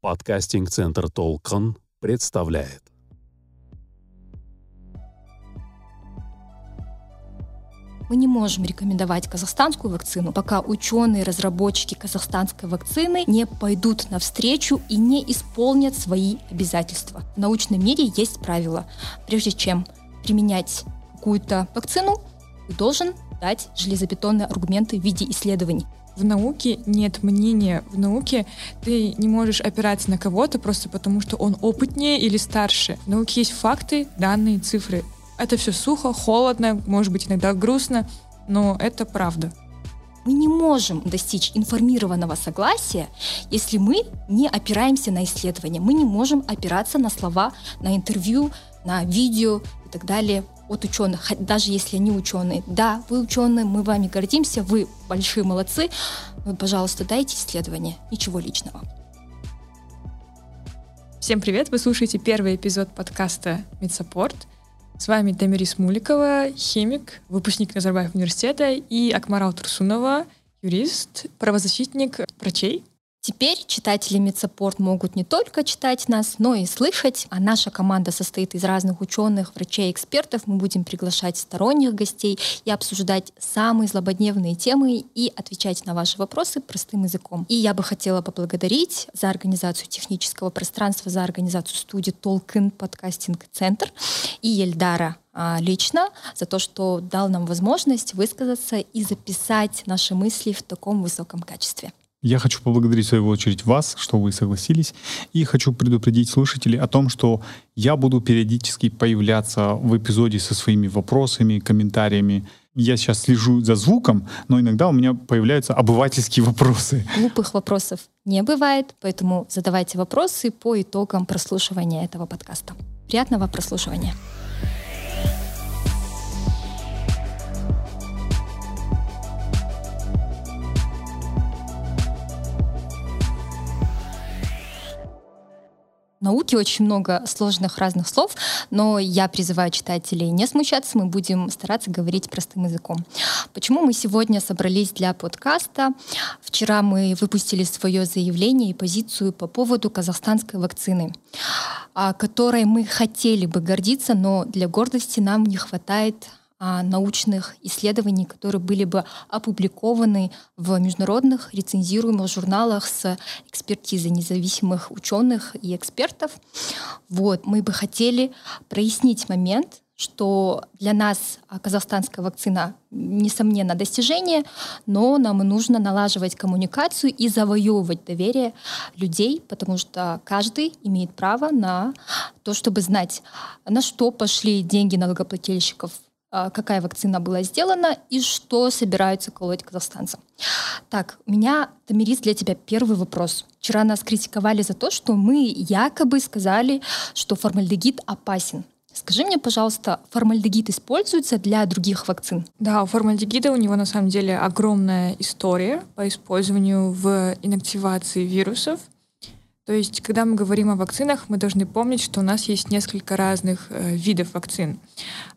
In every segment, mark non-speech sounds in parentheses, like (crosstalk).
Подкастинг-центр «Толкон» представляет. Мы не можем рекомендовать казахстанскую вакцину, пока ученые, разработчики казахстанской вакцины не пойдут навстречу и не исполнят свои обязательства. В научном мире есть правило. Прежде чем применять какую-то вакцину, ты должен дать железобетонные аргументы в виде исследований. В науке нет мнения. В науке ты не можешь опираться на кого-то просто потому, что он опытнее или старше. В науке есть факты, данные, цифры. Это все сухо, холодно, может быть иногда грустно, но это правда. Мы не можем достичь информированного согласия, если мы не опираемся на исследования. Мы не можем опираться на слова, на интервью, на видео и так далее от ученых, даже если они ученые. Да, вы ученые, мы вами гордимся, вы большие молодцы, но, пожалуйста, дайте исследования, ничего личного. Всем привет, вы слушаете первый эпизод подкаста «MedSupport». С вами Тамирис Муликова, химик, выпускник Назарбаев университета, и Акмарал Турсунова, юрист, правозащитник врачей. Теперь читатели MedSupport могут не только читать нас, но и слышать. А наша команда состоит из разных ученых, врачей, экспертов. Мы будем приглашать сторонних гостей и обсуждать самые злободневные темы и отвечать на ваши вопросы простым языком. И я бы хотела поблагодарить за организацию технического пространства, за организацию студии Толкин подкастинг центр и Эльдара а, лично за то, что дал нам возможность высказаться и записать наши мысли в таком высоком качестве. Я хочу поблагодарить в свою очередь вас, что вы согласились, и хочу предупредить слушателей о том, что я буду периодически появляться в эпизоде со своими вопросами, комментариями. Я сейчас слежу за звуком, но иногда у меня появляются обывательские вопросы. Глупых вопросов не бывает, поэтому задавайте вопросы по итогам прослушивания этого подкаста. Приятного прослушивания! Науке очень много сложных разных слов, но я призываю читателей не смущаться, мы будем стараться говорить простым языком. Почему мы сегодня собрались для подкаста? Вчера мы выпустили свое заявление и позицию по поводу казахстанской вакцины, которой мы хотели бы гордиться, но для гордости нам не хватает а, научных исследований, которые были бы опубликованы в международных рецензируемых журналах с экспертизой независимых ученых и экспертов. Вот, мы бы хотели прояснить момент, что для нас казахстанская вакцина, несомненно, достижение, но нам нужно налаживать коммуникацию и завоевывать доверие людей, потому что каждый имеет право на то, чтобы знать, на что пошли деньги налогоплательщиков а, какая вакцина была сделана и что собираются колоть казахстанцам. Так, у меня, Тамирис, для тебя первый вопрос. Вчера нас критиковали за то, что мы якобы сказали, что формальдегид опасен. Скажи мне, пожалуйста, формальдегид используется для других вакцин? Да, у формальдегида у него на самом деле огромная история по использованию в инактивации вирусов. То есть, когда мы говорим о вакцинах, мы должны помнить, что у нас есть несколько разных э, видов вакцин.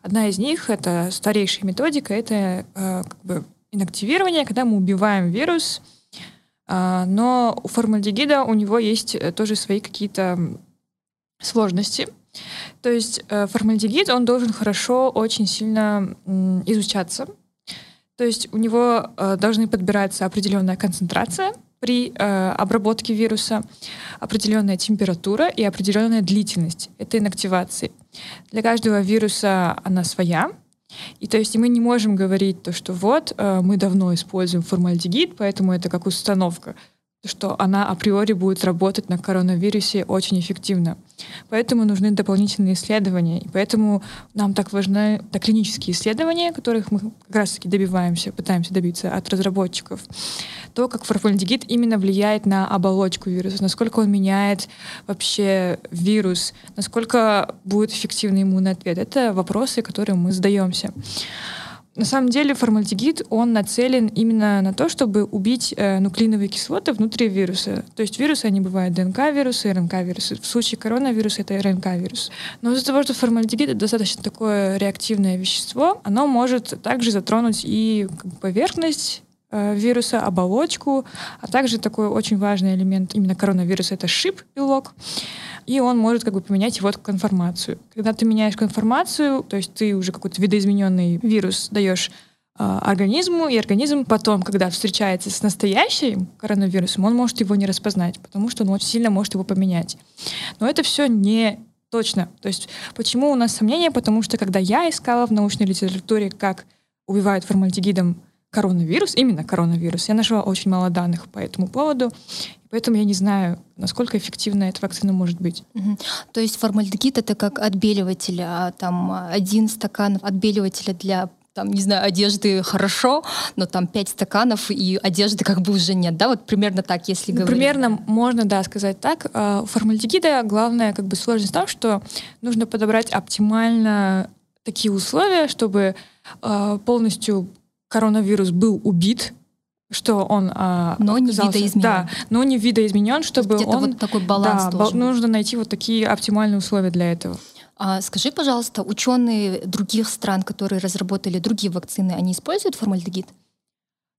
Одна из них, это старейшая методика, это э, как бы инактивирование, когда мы убиваем вирус, э, но у формальдегида у него есть э, тоже свои какие-то сложности. То есть э, формальдегид, он должен хорошо, очень сильно э, изучаться. То есть у него э, должны подбираться определенная концентрация, при э, обработке вируса, определенная температура и определенная длительность этой инактивации. Для каждого вируса она своя. И то есть мы не можем говорить то, что вот э, мы давно используем формальдегид, поэтому это как установка что она априори будет работать на коронавирусе очень эффективно. Поэтому нужны дополнительные исследования. И поэтому нам так важны так, клинические исследования, которых мы как раз-таки добиваемся, пытаемся добиться от разработчиков. То, как формальдегид именно влияет на оболочку вируса, насколько он меняет вообще вирус, насколько будет эффективный иммунный ответ. Это вопросы, которые мы задаемся. На самом деле формальдегид, он нацелен именно на то, чтобы убить э, нуклеиновые кислоты внутри вируса. То есть вирусы, они бывают ДНК-вирусы, РНК-вирусы. В случае коронавируса это РНК-вирус. Но из-за того, что формальдегид это достаточно такое реактивное вещество, оно может также затронуть и поверхность э, вируса, оболочку, а также такой очень важный элемент именно коронавируса — это шип-белок, и он может как бы поменять его конформацию. Когда ты меняешь конформацию, то есть ты уже какой-то видоизмененный вирус даешь э, организму, и организм потом, когда встречается с настоящим коронавирусом, он может его не распознать, потому что он очень сильно может его поменять. Но это все не точно. То есть почему у нас сомнения? Потому что когда я искала в научной литературе, как убивают формальдегидом коронавирус, именно коронавирус, я нашла очень мало данных по этому поводу, поэтому я не знаю, насколько эффективна эта вакцина может быть. Угу. То есть формальдегид это как отбеливатель, а там один стакан отбеливателя для там, не знаю, одежды хорошо, но там пять стаканов и одежды как бы уже нет, да? Вот примерно так, если говорить. Примерно можно, да, сказать так. А, у формальдегида главная как бы сложность в том, что нужно подобрать оптимально такие условия, чтобы а, полностью коронавирус был убит, что он а, но не видоизменен. Да, но не видоизменен, чтобы он... вот такой баланс да, нужно найти вот такие оптимальные условия для этого. А скажи, пожалуйста, ученые других стран, которые разработали другие вакцины, они используют формальдегид?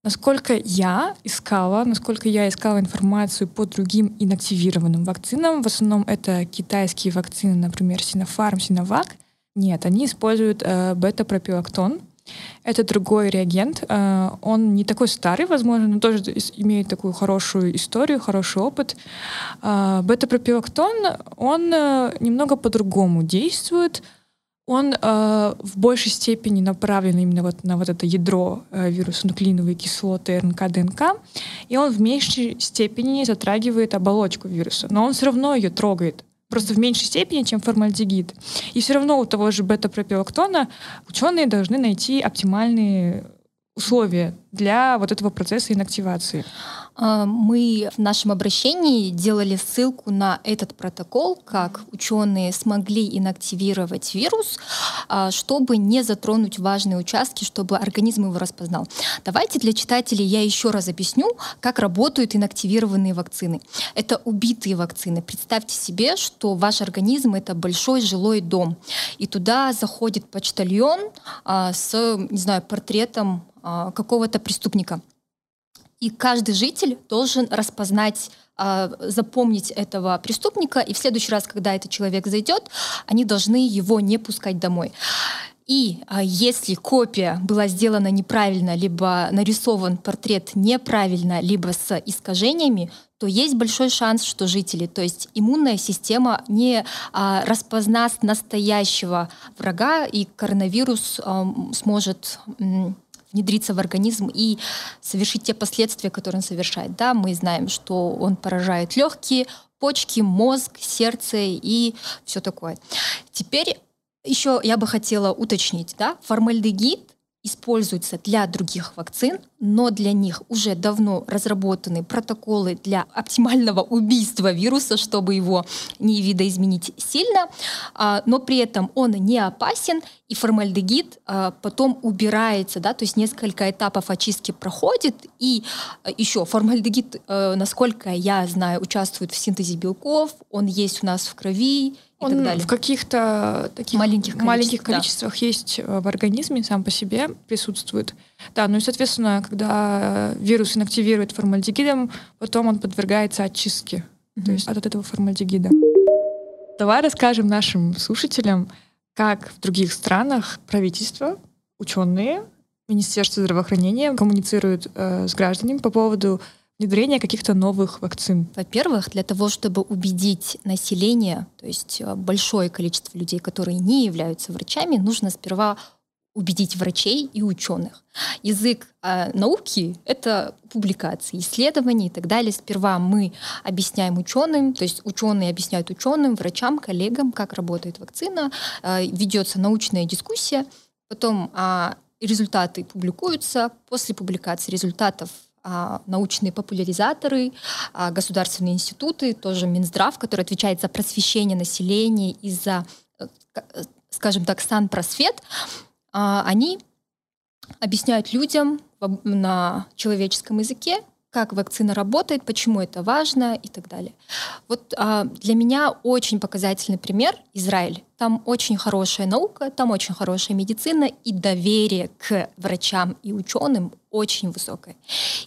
Насколько я искала, насколько я искала информацию по другим инактивированным вакцинам, в основном это китайские вакцины, например, Sinopharm, Sinovac, нет, они используют э, бета-пропилактон, это другой реагент. Э, он не такой старый, возможно, но тоже имеет такую хорошую историю, хороший опыт. Э, бета-пропилактон, он э, немного по-другому действует. Он в большей степени направлен именно вот на вот это ядро вируса нуклеиновые кислоты РНК, ДНК, и он в меньшей степени затрагивает оболочку вируса, но он все равно ее трогает просто в меньшей степени, чем формальдегид. И все равно у того же бета-пропилактона ученые должны найти оптимальные условия для вот этого процесса инактивации. А, мы в нашем обращении делали ссылку на этот протокол, как ученые смогли инактивировать вирус, а, чтобы не затронуть важные участки, чтобы организм его распознал. Давайте для читателей я еще раз объясню, как работают инактивированные вакцины. Это убитые вакцины. Представьте себе, что ваш организм — это большой жилой дом, и туда заходит почтальон а, с, не знаю, портретом какого-то преступника. И каждый житель должен распознать а, запомнить этого преступника, и в следующий раз, когда этот человек зайдет, они должны его не пускать домой. И а, если копия была сделана неправильно, либо нарисован портрет неправильно, либо с искажениями, то есть большой шанс, что жители, то есть иммунная система не а, распознаст настоящего врага, и коронавирус а, сможет внедриться в организм и совершить те последствия, которые он совершает. Да, мы знаем, что он поражает легкие, почки, мозг, сердце и все такое. Теперь еще я бы хотела уточнить, да, формальдегид используется для других вакцин, но для них уже давно разработаны протоколы для оптимального (laughs) убийства вируса, чтобы его не видоизменить сильно, а, но при этом он не опасен, и формальдегид а, потом убирается, да, то есть несколько этапов очистки проходит, и а, еще формальдегид, насколько я знаю, участвует в синтезе белков, он есть у нас в крови, он так далее. в каких-то таких маленьких, маленьких количествах да. есть э, в организме, сам по себе присутствует. Да, ну и, соответственно, когда вирус инактивирует формальдегидом, потом он подвергается очистке, mm-hmm. то есть от этого формальдегида. Давай расскажем нашим слушателям, как в других странах правительство, ученые, Министерство здравоохранения коммуницируют э, с гражданами по поводу внедрения каких-то новых вакцин? Во-первых, для того, чтобы убедить население, то есть э, большое количество людей, которые не являются врачами, нужно сперва убедить врачей и ученых. Язык э, науки — это публикации, исследования и так далее. Сперва мы объясняем ученым, то есть ученые объясняют ученым, врачам, коллегам, как работает вакцина, э, ведется научная дискуссия, потом э, результаты публикуются. После публикации результатов научные популяризаторы, а, государственные институты, тоже Минздрав, который отвечает за просвещение населения и за, э, э, скажем так, санпросвет, а, они объясняют людям на человеческом языке, как вакцина работает, почему это важно и так далее. Вот для меня очень показательный пример Израиль. Там очень хорошая наука, там очень хорошая медицина, и доверие к врачам и ученым очень высокая.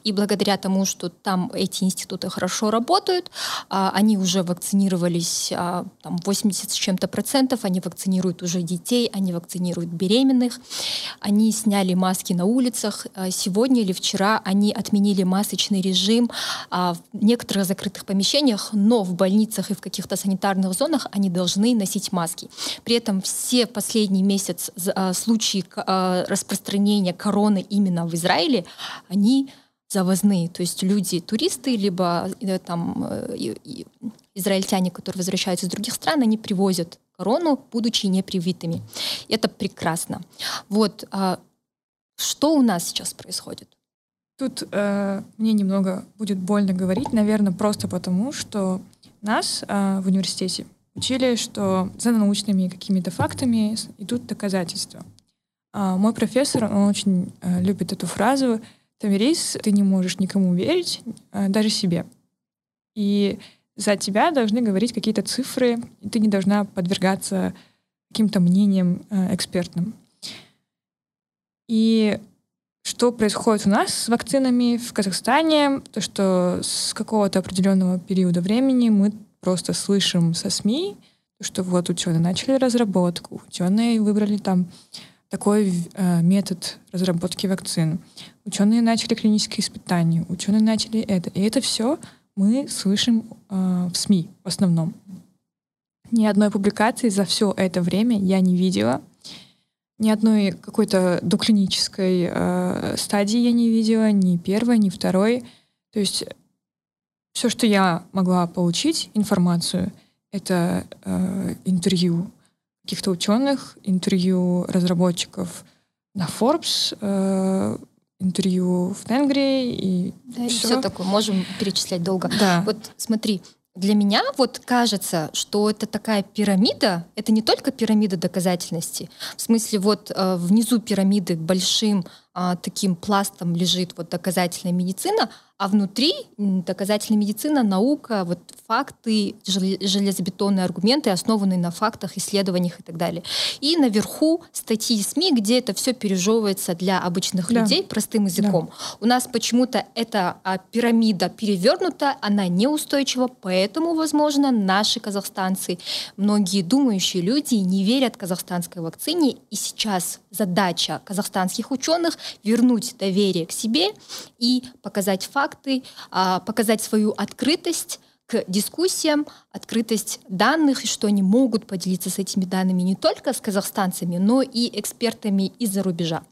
И благодаря тому, что там эти институты хорошо работают, а, они уже вакцинировались а, там 80 с чем-то процентов, они вакцинируют уже детей, они вакцинируют беременных, они сняли маски на улицах. А, сегодня или вчера они отменили масочный режим в некоторых закрытых помещениях, но в больницах и в каких-то санитарных зонах они должны носить маски. При этом все последний месяц случаи распространения короны именно в Израиле они завозные, то есть люди, туристы, либо э, там э, израильтяне, которые возвращаются из других стран, они привозят корону, будучи непривитыми. Это прекрасно. Вот а что у нас сейчас происходит? Тут э, мне немного будет больно говорить, наверное, просто потому, что нас э, в университете учили, что за научными какими-то фактами идут доказательства. А, мой профессор, он очень э, любит эту фразу «Тамирис, ты не можешь никому верить, э, даже себе». И за тебя должны говорить какие-то цифры, и ты не должна подвергаться каким-то мнениям э, экспертным. И что происходит у нас с вакцинами в Казахстане, то что с какого-то определенного периода времени мы просто слышим со СМИ, что вот ученые начали разработку, ученые выбрали там такой э, метод разработки вакцин. Ученые начали клинические испытания, ученые начали это. И это все мы слышим э, в СМИ в основном. Ни одной публикации за все это время я не видела. Ни одной какой-то доклинической э, стадии я не видела, ни первой, ни второй. То есть все, что я могла получить, информацию, это э, интервью каких-то ученых, интервью разработчиков на Forbes, э, интервью в Тенгри и да, все. И все такое, можем перечислять долго. Да. Вот смотри, для меня вот кажется, что это такая пирамида, это не только пирамида доказательности. В смысле, вот э, внизу пирамиды большим э, таким пластом лежит вот доказательная медицина, а внутри доказательная медицина, наука, вот факты, железобетонные аргументы, основанные на фактах, исследованиях и так далее. И наверху статьи СМИ, где это все пережевывается для обычных да. людей простым языком. Да. У нас почему-то эта а, пирамида перевернута, она неустойчива, поэтому, возможно, наши казахстанцы, многие думающие люди не верят казахстанской вакцине, и сейчас задача казахстанских ученых вернуть доверие к себе и показать факты, факты, а, показать свою открытость к дискуссиям, открытость данных, и что они могут поделиться с этими данными не только с казахстанцами, но и экспертами из-за рубежа.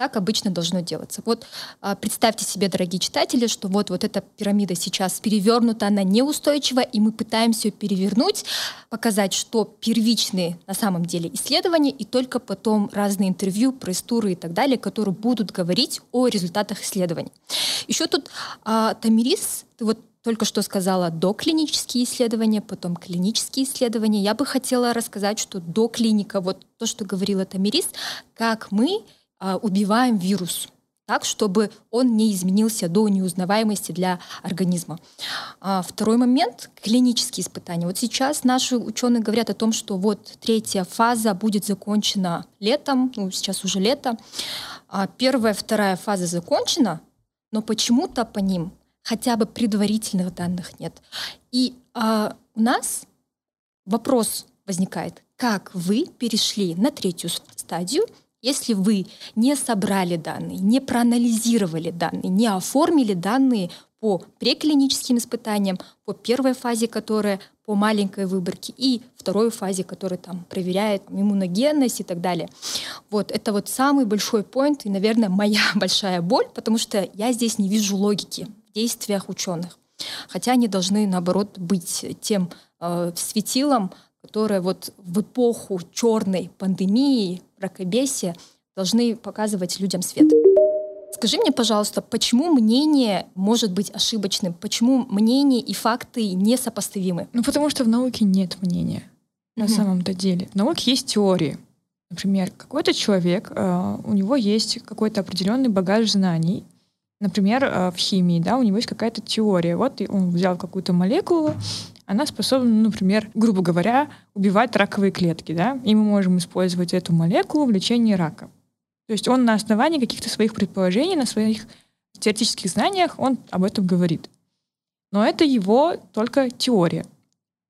Так обычно должно делаться. Вот а, представьте себе, дорогие читатели, что вот, вот эта пирамида сейчас перевернута, она неустойчива, и мы пытаемся ее перевернуть, показать, что первичные на самом деле исследования, и только потом разные интервью, пресс-туры и так далее, которые будут говорить о результатах исследований. Еще тут а, Тамирис, ты вот только что сказала доклинические исследования, потом клинические исследования. Я бы хотела рассказать, что до клиника, вот то, что говорила Тамирис, как мы убиваем вирус так, чтобы он не изменился до неузнаваемости для организма. А второй момент — клинические испытания. Вот сейчас наши ученые говорят о том, что вот третья фаза будет закончена летом, ну сейчас уже лето. А первая, вторая фаза закончена, но почему-то по ним хотя бы предварительных данных нет. И а, у нас вопрос возникает, как вы перешли на третью стадию если вы не собрали данные, не проанализировали данные, не оформили данные по преклиническим испытаниям, по первой фазе, которая по маленькой выборке, и второй фазе, которая там проверяет иммуногенность и так далее. Вот это вот самый большой поинт и, наверное, моя (laughs) большая боль, потому что я здесь не вижу логики в действиях ученых. Хотя они должны, наоборот, быть тем э, светилом, которое вот в эпоху черной пандемии мракобесия должны показывать людям свет. Скажи мне, пожалуйста, почему мнение может быть ошибочным? Почему мнение и факты несопоставимы? Ну, потому что в науке нет мнения на угу. самом-то деле. В науке есть теории. Например, какой-то человек, э, у него есть какой-то определенный багаж знаний. Например, э, в химии, да, у него есть какая-то теория. Вот он взял какую-то молекулу, она способна, например, грубо говоря, убивать раковые клетки, да, и мы можем использовать эту молекулу в лечении рака. То есть он на основании каких-то своих предположений, на своих теоретических знаниях, он об этом говорит. Но это его только теория.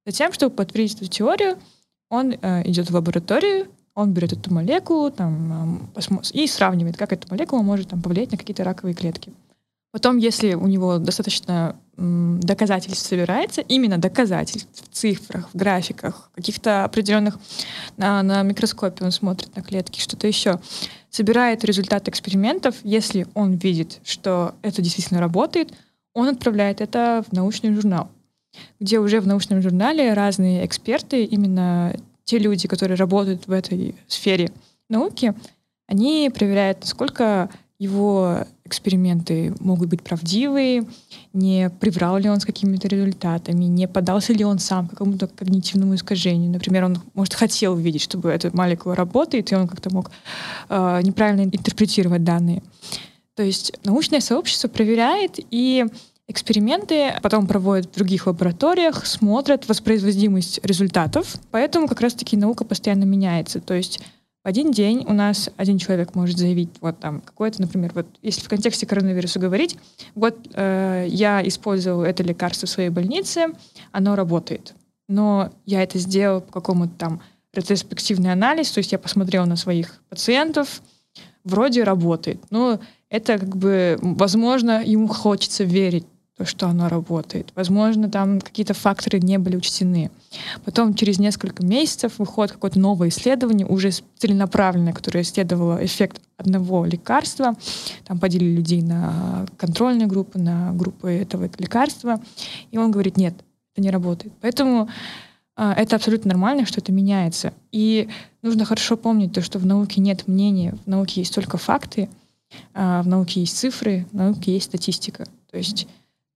Затем, чтобы подтвердить эту теорию, он э, идет в лабораторию, он берет эту молекулу там, э, и сравнивает, как эта молекула может там, повлиять на какие-то раковые клетки. Потом, если у него достаточно доказательств собирается, именно доказательств в цифрах, в графиках, каких-то определенных на, на микроскопе он смотрит на клетки, что-то еще, собирает результат экспериментов, если он видит, что это действительно работает, он отправляет это в научный журнал, где уже в научном журнале разные эксперты, именно те люди, которые работают в этой сфере науки, они проверяют, насколько его эксперименты могут быть правдивые, не приврал ли он с какими-то результатами, не подался ли он сам какому-то когнитивному искажению. Например, он, может, хотел увидеть, чтобы эта молекула работает, и он как-то мог э, неправильно интерпретировать данные. То есть научное сообщество проверяет, и эксперименты потом проводят в других лабораториях, смотрят воспроизводимость результатов. Поэтому как раз-таки наука постоянно меняется. То есть в один день у нас один человек может заявить, вот там, какое-то, например, вот если в контексте коронавируса говорить, вот э, я использовал это лекарство в своей больнице, оно работает. Но я это сделал по какому-то там ретроспективный анализ, то есть я посмотрел на своих пациентов, вроде работает. Но это как бы, возможно, ему хочется верить, что оно работает. Возможно, там какие-то факторы не были учтены. Потом через несколько месяцев выходит какое-то новое исследование, уже целенаправленное, которое исследовало эффект одного лекарства. Там поделили людей на контрольные группы, на группы этого лекарства. И он говорит, нет, это не работает. Поэтому а, это абсолютно нормально, что это меняется. И нужно хорошо помнить то, что в науке нет мнения, в науке есть только факты, а в науке есть цифры, в науке есть статистика. То есть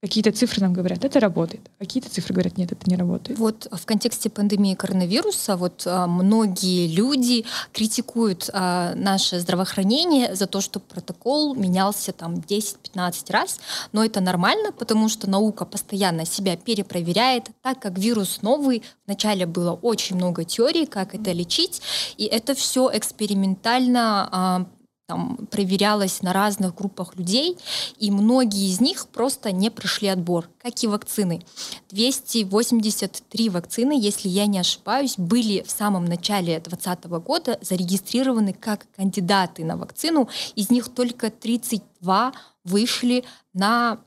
Какие-то цифры нам говорят, это работает. Какие-то цифры говорят, нет, это не работает. Вот в контексте пандемии коронавируса вот а, многие люди критикуют а, наше здравоохранение за то, что протокол менялся там 10-15 раз, но это нормально, потому что наука постоянно себя перепроверяет, так как вирус новый, вначале было очень много теорий, как это лечить, и это все экспериментально а, там, проверялось на разных группах людей, и многие из них просто не прошли отбор, как и вакцины. 283 вакцины, если я не ошибаюсь, были в самом начале 2020 года зарегистрированы как кандидаты на вакцину, из них только 32 вышли на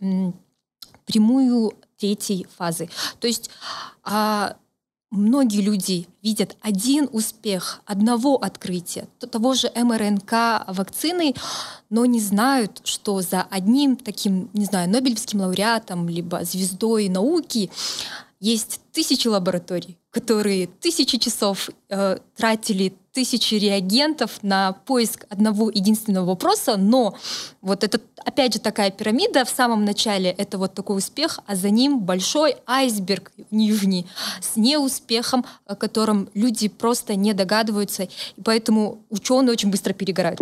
прямую третьей фазы. То есть а, Многие люди видят один успех одного открытия, того же МРНК вакцины, но не знают, что за одним таким, не знаю, Нобелевским лауреатом, либо звездой науки есть тысячи лабораторий, которые тысячи часов э, тратили тысячи реагентов на поиск одного единственного вопроса, но вот это, опять же, такая пирамида в самом начале, это вот такой успех, а за ним большой айсберг нижний с неуспехом, о котором люди просто не догадываются, и поэтому ученые очень быстро перегорают.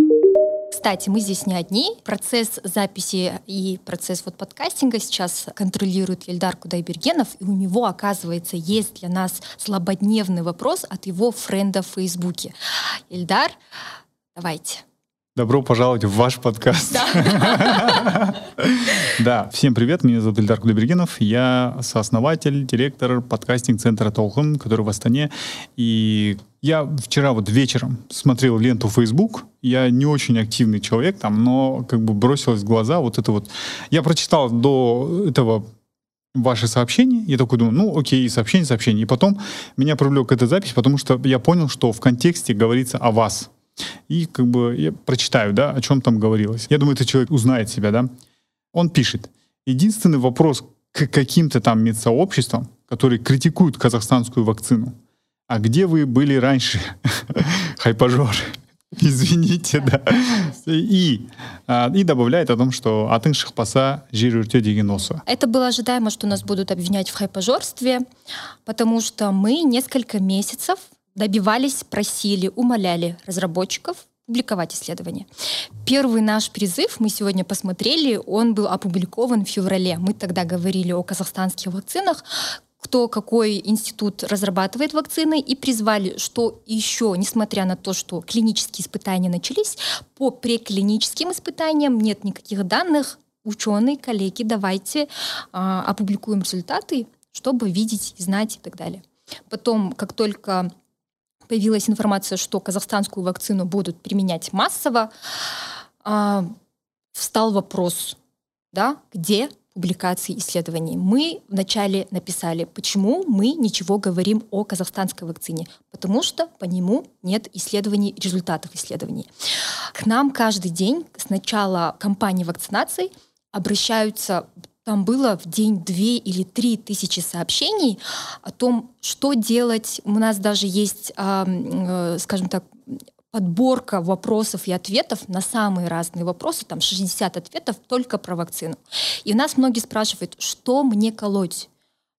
Кстати, мы здесь не одни. Процесс записи и процесс вот подкастинга сейчас контролирует Ильдар Кудайбергенов, и у него, оказывается, есть для нас злободневный вопрос от его френда в Фейсбуке. Ильдар, давайте. Добро пожаловать в ваш подкаст. Да. (laughs) да, всем привет, меня зовут Ильдар Кудайбергенов, я сооснователь, директор подкастинг-центра Толхун, который в Астане. И я вчера вот вечером смотрел ленту Facebook, я не очень активный человек там, но как бы бросилось в глаза вот это вот. Я прочитал до этого ваши сообщения, я такой думаю, ну окей, сообщение, сообщение. И потом меня привлек эта запись, потому что я понял, что в контексте говорится о вас. И как бы я прочитаю, да, о чем там говорилось. Я думаю, этот человек узнает себя, да. Он пишет, единственный вопрос к каким-то там медсообществам, которые критикуют казахстанскую вакцину. А где вы были раньше? (laughs) Хайпажор. Извините, да. И, а, и добавляет о том, что атын шықпаса жер өрте деген осы. Это было ожидаемо, что нас будут обвинять в хайпажорстве, потому что мы несколько месяцев добивались, просили, умоляли разработчиков публиковать исследования. Первый наш призыв, мы сегодня посмотрели, он был опубликован в феврале. Мы тогда говорили о казахстанских вакцинах, кто какой институт разрабатывает вакцины, и призвали, что еще, несмотря на то, что клинические испытания начались, по преклиническим испытаниям нет никаких данных, ученые, коллеги, давайте а, опубликуем результаты, чтобы видеть, знать и так далее. Потом, как только появилась информация, что казахстанскую вакцину будут применять массово, а, встал вопрос, да, где публикации исследований. Мы вначале написали, почему мы ничего говорим о казахстанской вакцине. Потому что по нему нет исследований, результатов исследований. К нам каждый день с начала кампании вакцинации обращаются там было в день две или три тысячи сообщений о том, что делать. У нас даже есть, э, скажем так, подборка вопросов и ответов на самые разные вопросы, там 60 ответов только про вакцину. И у нас многие спрашивают, что мне колоть?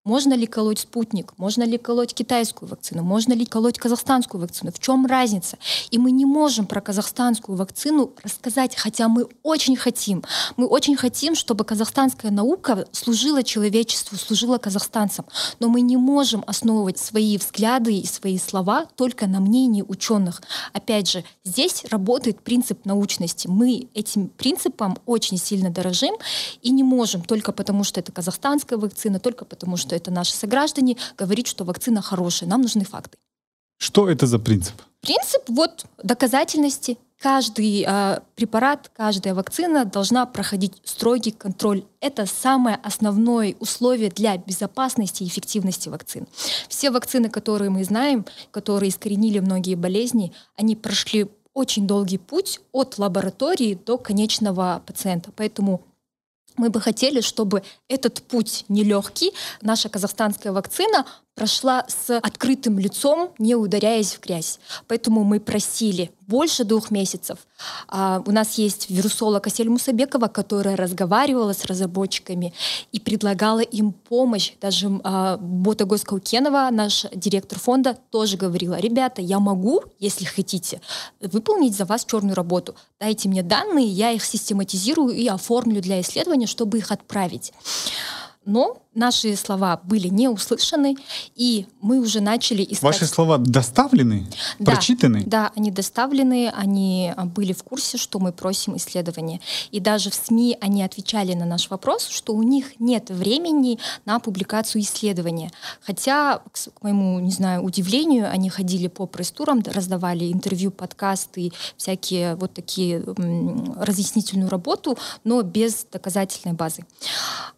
Можно ли колоть спутник? Можно ли колоть китайскую вакцину? Можно ли колоть казахстанскую вакцину? В чем разница? И мы не можем про казахстанскую вакцину рассказать, хотя мы очень хотим. Мы очень хотим, чтобы казахстанская наука служила человечеству, служила казахстанцам. Но мы не можем основывать свои взгляды и свои слова только на мнении ученых. Опять же, здесь работает принцип научности. Мы этим принципом очень сильно дорожим и не можем только потому, что это казахстанская вакцина, только потому, что это наши сограждане, говорить, что вакцина хорошая. Нам нужны факты. Что это за принцип? Принцип вот доказательности. Каждый э, препарат, каждая вакцина должна проходить строгий контроль. Это самое основное условие для безопасности и эффективности вакцин. Все вакцины, которые мы знаем, которые искоренили многие болезни, они прошли очень долгий путь от лаборатории до конечного пациента. Поэтому мы бы хотели, чтобы этот путь нелегкий, наша казахстанская вакцина прошла с открытым лицом, не ударяясь в грязь. Поэтому мы просили больше двух месяцев. А, у нас есть вирусолог Асель Мусабекова, которая разговаривала с разработчиками и предлагала им помощь. Даже а, Бота Госкаукенова, наш директор фонда, тоже говорила, ребята, я могу, если хотите, выполнить за вас черную работу. Дайте мне данные, я их систематизирую и оформлю для исследования, чтобы их отправить. Но наши слова были не услышаны, и мы уже начали искать... Ваши слова доставлены, да, прочитаны? Да, они доставлены, они а, были в курсе, что мы просим исследования. И даже в СМИ они отвечали на наш вопрос, что у них нет времени на публикацию исследования. Хотя, к моему, не знаю, удивлению, они ходили по пресс-турам, раздавали интервью, подкасты, всякие вот такие разъяснительную работу, но без доказательной базы.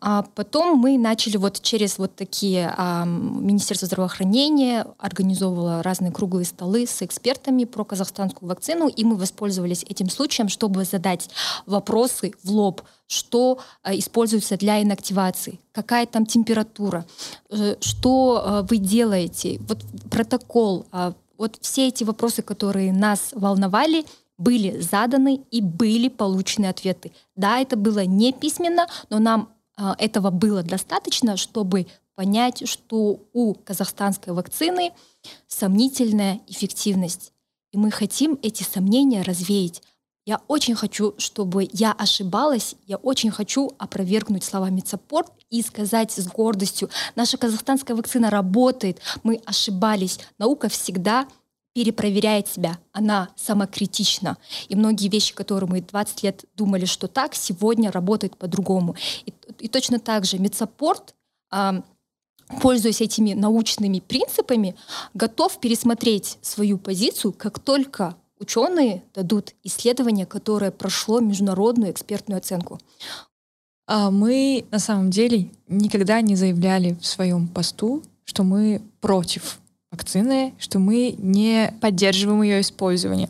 А потом мы начали начали вот через вот такие а, Министерство здравоохранения организовывало разные круглые столы с экспертами про казахстанскую вакцину, и мы воспользовались этим случаем, чтобы задать вопросы в лоб, что а, используется для инактивации, какая там температура, э, что а, вы делаете, вот протокол, а, вот все эти вопросы, которые нас волновали, были заданы и были получены ответы. Да, это было не письменно, но нам этого было достаточно, чтобы понять, что у казахстанской вакцины сомнительная эффективность. И мы хотим эти сомнения развеять. Я очень хочу, чтобы я ошибалась, я очень хочу опровергнуть слова MedSupport и сказать с гордостью, наша казахстанская вакцина работает, мы ошибались. Наука всегда перепроверяет себя, она самокритична. И многие вещи, которые мы 20 лет думали, что так, сегодня работают по-другому. И, и точно так же MedSupport, а, пользуясь этими научными принципами, готов пересмотреть свою позицию, как только ученые дадут исследование, которое прошло международную экспертную оценку. А мы на самом деле никогда не заявляли в своем посту, что мы против вакцины, что мы не поддерживаем ее использование.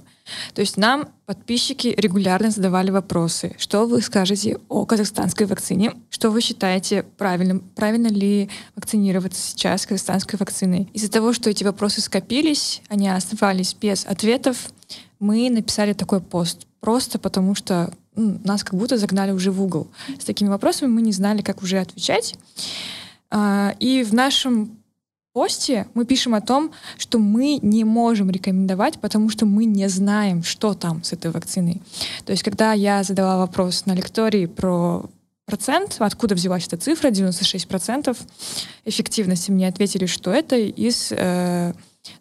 То есть нам подписчики регулярно задавали вопросы. Что вы скажете о казахстанской вакцине? Что вы считаете правильным? Правильно ли вакцинироваться сейчас казахстанской вакциной? Из-за того, что эти вопросы скопились, они оставались без ответов, мы написали такой пост. Просто потому что ну, нас как будто загнали уже в угол. С такими вопросами мы не знали, как уже отвечать. А, и в нашем посте мы пишем о том, что мы не можем рекомендовать, потому что мы не знаем, что там с этой вакциной. То есть, когда я задала вопрос на лектории про процент, откуда взялась эта цифра, 96% эффективности, мне ответили, что это из э,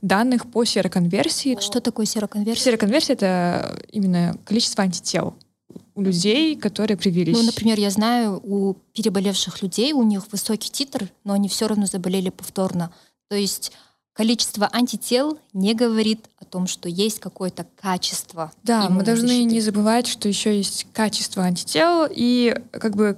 данных по сероконверсии. Что такое сероконверсия? Сероконверсия — это именно количество антител у людей, которые привились. Ну, например, я знаю, у переболевших людей у них высокий титр, но они все равно заболели повторно. То есть количество антител не говорит о том, что есть какое-то качество. Да, мы должны не забывать, что еще есть качество антител, и как бы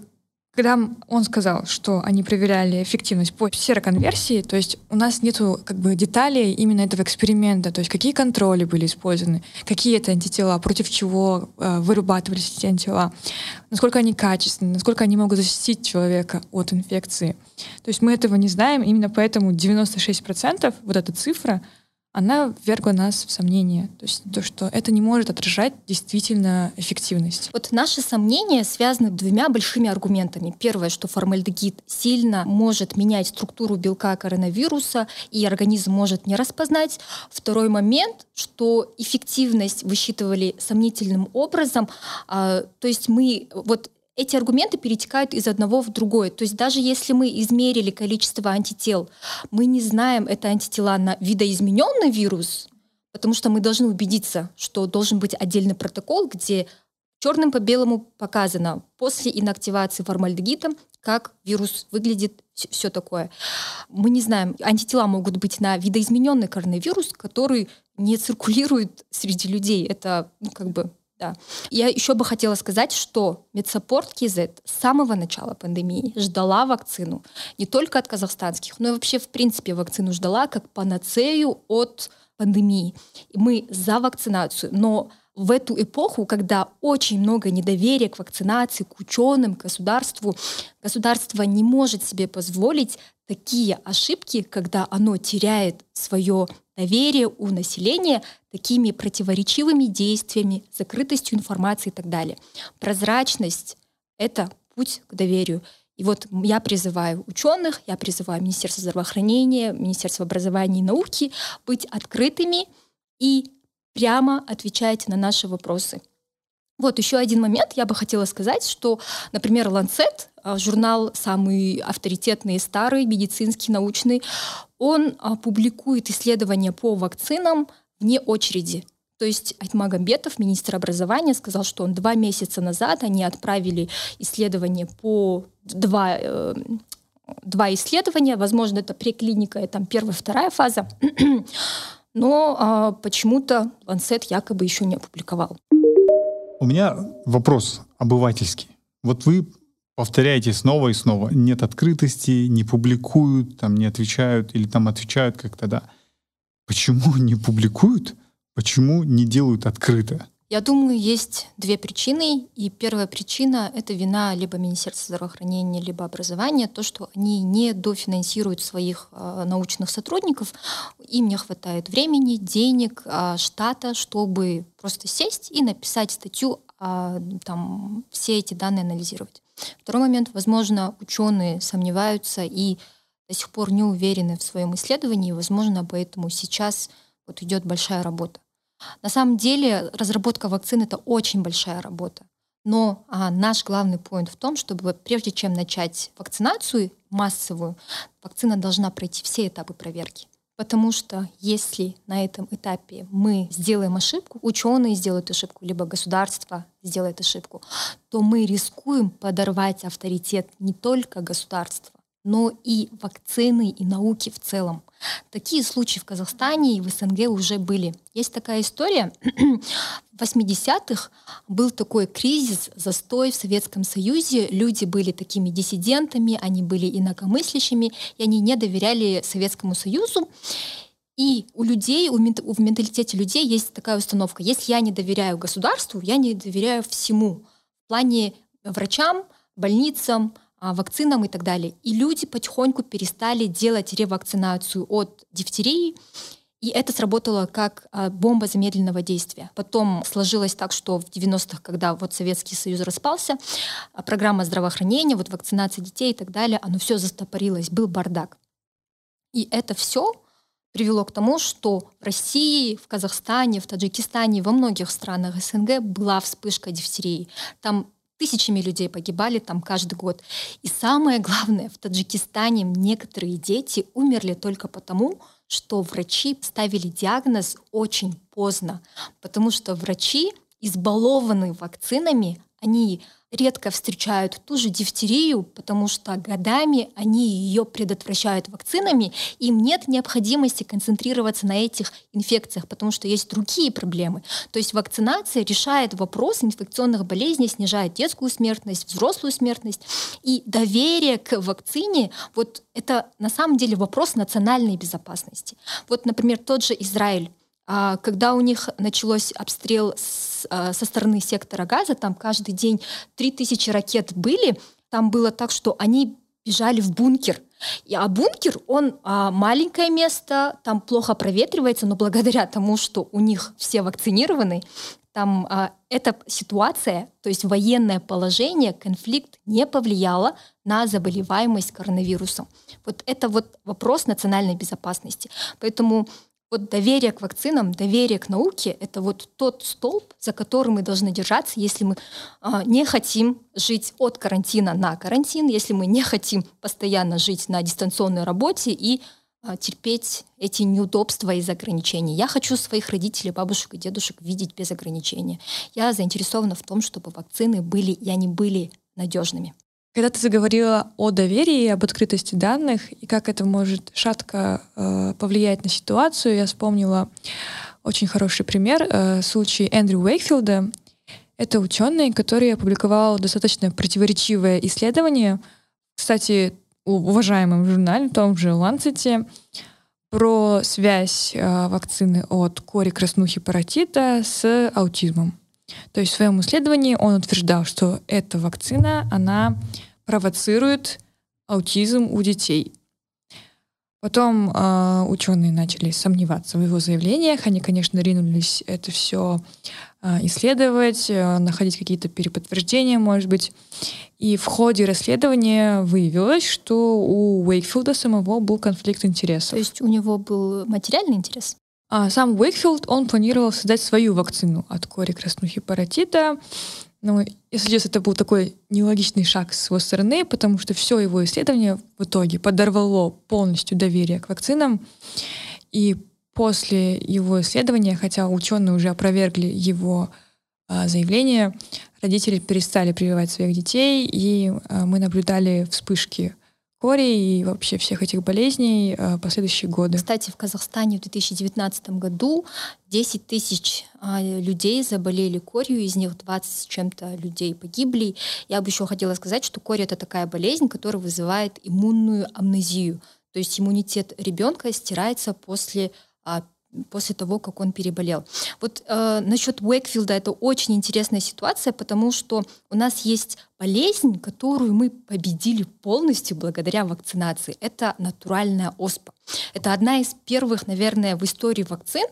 когда он сказал, что они проверяли эффективность по сероконверсии, то есть у нас нету как бы деталей именно этого эксперимента, то есть какие контроли были использованы, какие это антитела, против чего э, вырабатывались эти антитела, насколько они качественны, насколько они могут защитить человека от инфекции. То есть мы этого не знаем, именно поэтому 96% вот эта цифра — она ввергла нас в сомнение. То есть то, что это не может отражать действительно эффективность. Вот наши сомнения связаны двумя большими аргументами. Первое, что формальдегид сильно может менять структуру белка коронавируса, и организм может не распознать. Второй момент, что эффективность высчитывали сомнительным образом. А, то есть мы вот эти аргументы перетекают из одного в другое. То есть даже если мы измерили количество антител, мы не знаем, это антитела на видоизмененный вирус, потому что мы должны убедиться, что должен быть отдельный протокол, где черным по белому показано после инактивации формальдегидом, как вирус выглядит, все такое. Мы не знаем, антитела могут быть на видоизмененный коронавирус, который не циркулирует среди людей. Это ну, как бы да. Я еще бы хотела сказать, что медсаппорт КИЗ с самого начала пандемии ждала вакцину не только от казахстанских, но и вообще в принципе вакцину ждала как панацею от пандемии. И мы за вакцинацию, но в эту эпоху, когда очень много недоверия к вакцинации, к ученым, к государству, государство не может себе позволить такие ошибки, когда оно теряет свое доверие у населения такими противоречивыми действиями, закрытостью информации и так далее. Прозрачность — это путь к доверию. И вот я призываю ученых, я призываю Министерство здравоохранения, Министерство образования и науки быть открытыми и прямо отвечать на наши вопросы. Вот еще один момент я бы хотела сказать, что, например, Lancet, а, журнал самый авторитетный старый, медицинский, научный, он публикует исследования по вакцинам вне очереди. То есть Айтмагамбетов, министр образования, сказал, что он два месяца назад они отправили исследования по два, э, два исследования, возможно, это преклиника, там первая, вторая фаза, (clears throat) но э, почему-то Lancet якобы еще не опубликовал. У меня вопрос обывательский. Вот вы повторяете снова и снова. Нет открытости, не публикуют, там не отвечают или там отвечают как-то, да. Почему (laughs) не публикуют? Почему не делают открыто? Я думаю, есть две причины. И первая причина — это вина либо Министерства здравоохранения, либо образования, то, что они не дофинансируют своих э, научных сотрудников, им не хватает времени, денег, э, штата, чтобы просто сесть и написать статью, э, там, все эти данные анализировать. Второй момент, возможно, ученые сомневаются и до сих пор не уверены в своем исследовании, возможно, поэтому сейчас вот идет большая работа. На самом деле разработка вакцин это очень большая работа. Но а, наш главный поинт в том, чтобы прежде чем начать вакцинацию массовую, вакцина должна пройти все этапы проверки. Потому что если на этом этапе мы сделаем ошибку, ученые сделают ошибку, либо государство сделает ошибку, то мы рискуем подорвать авторитет не только государства, но и вакцины и науки в целом. Такие случаи в Казахстане и в СНГ уже были. Есть такая история. В 80-х был такой кризис, застой в Советском Союзе. Люди были такими диссидентами, они были инакомыслящими, и они не доверяли Советскому Союзу. И у людей, в менталитете людей есть такая установка. Если я не доверяю государству, я не доверяю всему. В плане врачам, больницам, вакцинам и так далее. И люди потихоньку перестали делать ревакцинацию от дифтерии, и это сработало как а, бомба замедленного действия. Потом сложилось так, что в 90-х, когда вот Советский Союз распался, а, программа здравоохранения, вот вакцинация детей и так далее, оно все застопорилось, был бардак. И это все привело к тому, что в России, в Казахстане, в Таджикистане, во многих странах СНГ была вспышка дифтерии. Там тысячами людей погибали там каждый год. И самое главное, в Таджикистане некоторые дети умерли только потому, что врачи ставили диагноз очень поздно, потому что врачи избалованы вакцинами, они редко встречают ту же дифтерию, потому что годами они ее предотвращают вакцинами, им нет необходимости концентрироваться на этих инфекциях, потому что есть другие проблемы. То есть вакцинация решает вопрос инфекционных болезней, снижает детскую смертность, взрослую смертность. И доверие к вакцине, вот это на самом деле вопрос национальной безопасности. Вот, например, тот же Израиль. А, когда у них началось обстрел а, со стороны сектора газа, там каждый день 3000 ракет были, там было так, что они бежали в бункер. А бункер, он а, маленькое место, там плохо проветривается, но благодаря тому, что у них все вакцинированы, там эта ситуация, то есть военное положение, конфликт не повлияло на заболеваемость коронавирусом. Вот это вот вопрос национальной безопасности. Поэтому вот доверие к вакцинам, доверие к науке — это вот тот столб, за который мы должны держаться, если мы э, не хотим жить от карантина на карантин, если мы не хотим постоянно жить на дистанционной работе и э, терпеть эти неудобства из ограничений. Я хочу своих родителей, бабушек и дедушек видеть без ограничения. Я заинтересована в том, чтобы вакцины были и они были надежными. Когда ты заговорила о доверии об открытости данных, и как это может шатко э, повлиять на ситуацию, я вспомнила очень хороший пример, э, случай Эндрю Уэйкфилда. Это ученый, который опубликовал достаточно противоречивое исследование, кстати, уважаемом журнале, том же Lancet, про связь э, вакцины от кори краснухи паротита с аутизмом. То есть в своем исследовании он утверждал, что эта вакцина, она провоцирует аутизм у детей. Потом э, ученые начали сомневаться в его заявлениях. Они, конечно, ринулись это все э, исследовать, э, находить какие-то переподтверждения, может быть. И в ходе расследования выявилось, что у Уэйкфилда самого был конфликт интересов. То есть у него был материальный интерес? А сам Уэйкфилд, он планировал создать свою вакцину от кори краснухи паротита. Но, если честно, это был такой нелогичный шаг с его стороны, потому что все его исследование в итоге подорвало полностью доверие к вакцинам. И после его исследования, хотя ученые уже опровергли его а, заявление, родители перестали прививать своих детей, и а, мы наблюдали вспышки кори и вообще всех этих болезней э, последующие годы. Кстати, в Казахстане в 2019 году 10 тысяч а, людей заболели корью, из них 20 с чем-то людей погибли. Я бы еще хотела сказать, что корь это такая болезнь, которая вызывает иммунную амнезию. То есть иммунитет ребенка стирается после а, после того, как он переболел. Вот э, насчет Уэкфилда это очень интересная ситуация, потому что у нас есть болезнь, которую мы победили полностью благодаря вакцинации. Это натуральная оспа. Это одна из первых, наверное, в истории вакцин,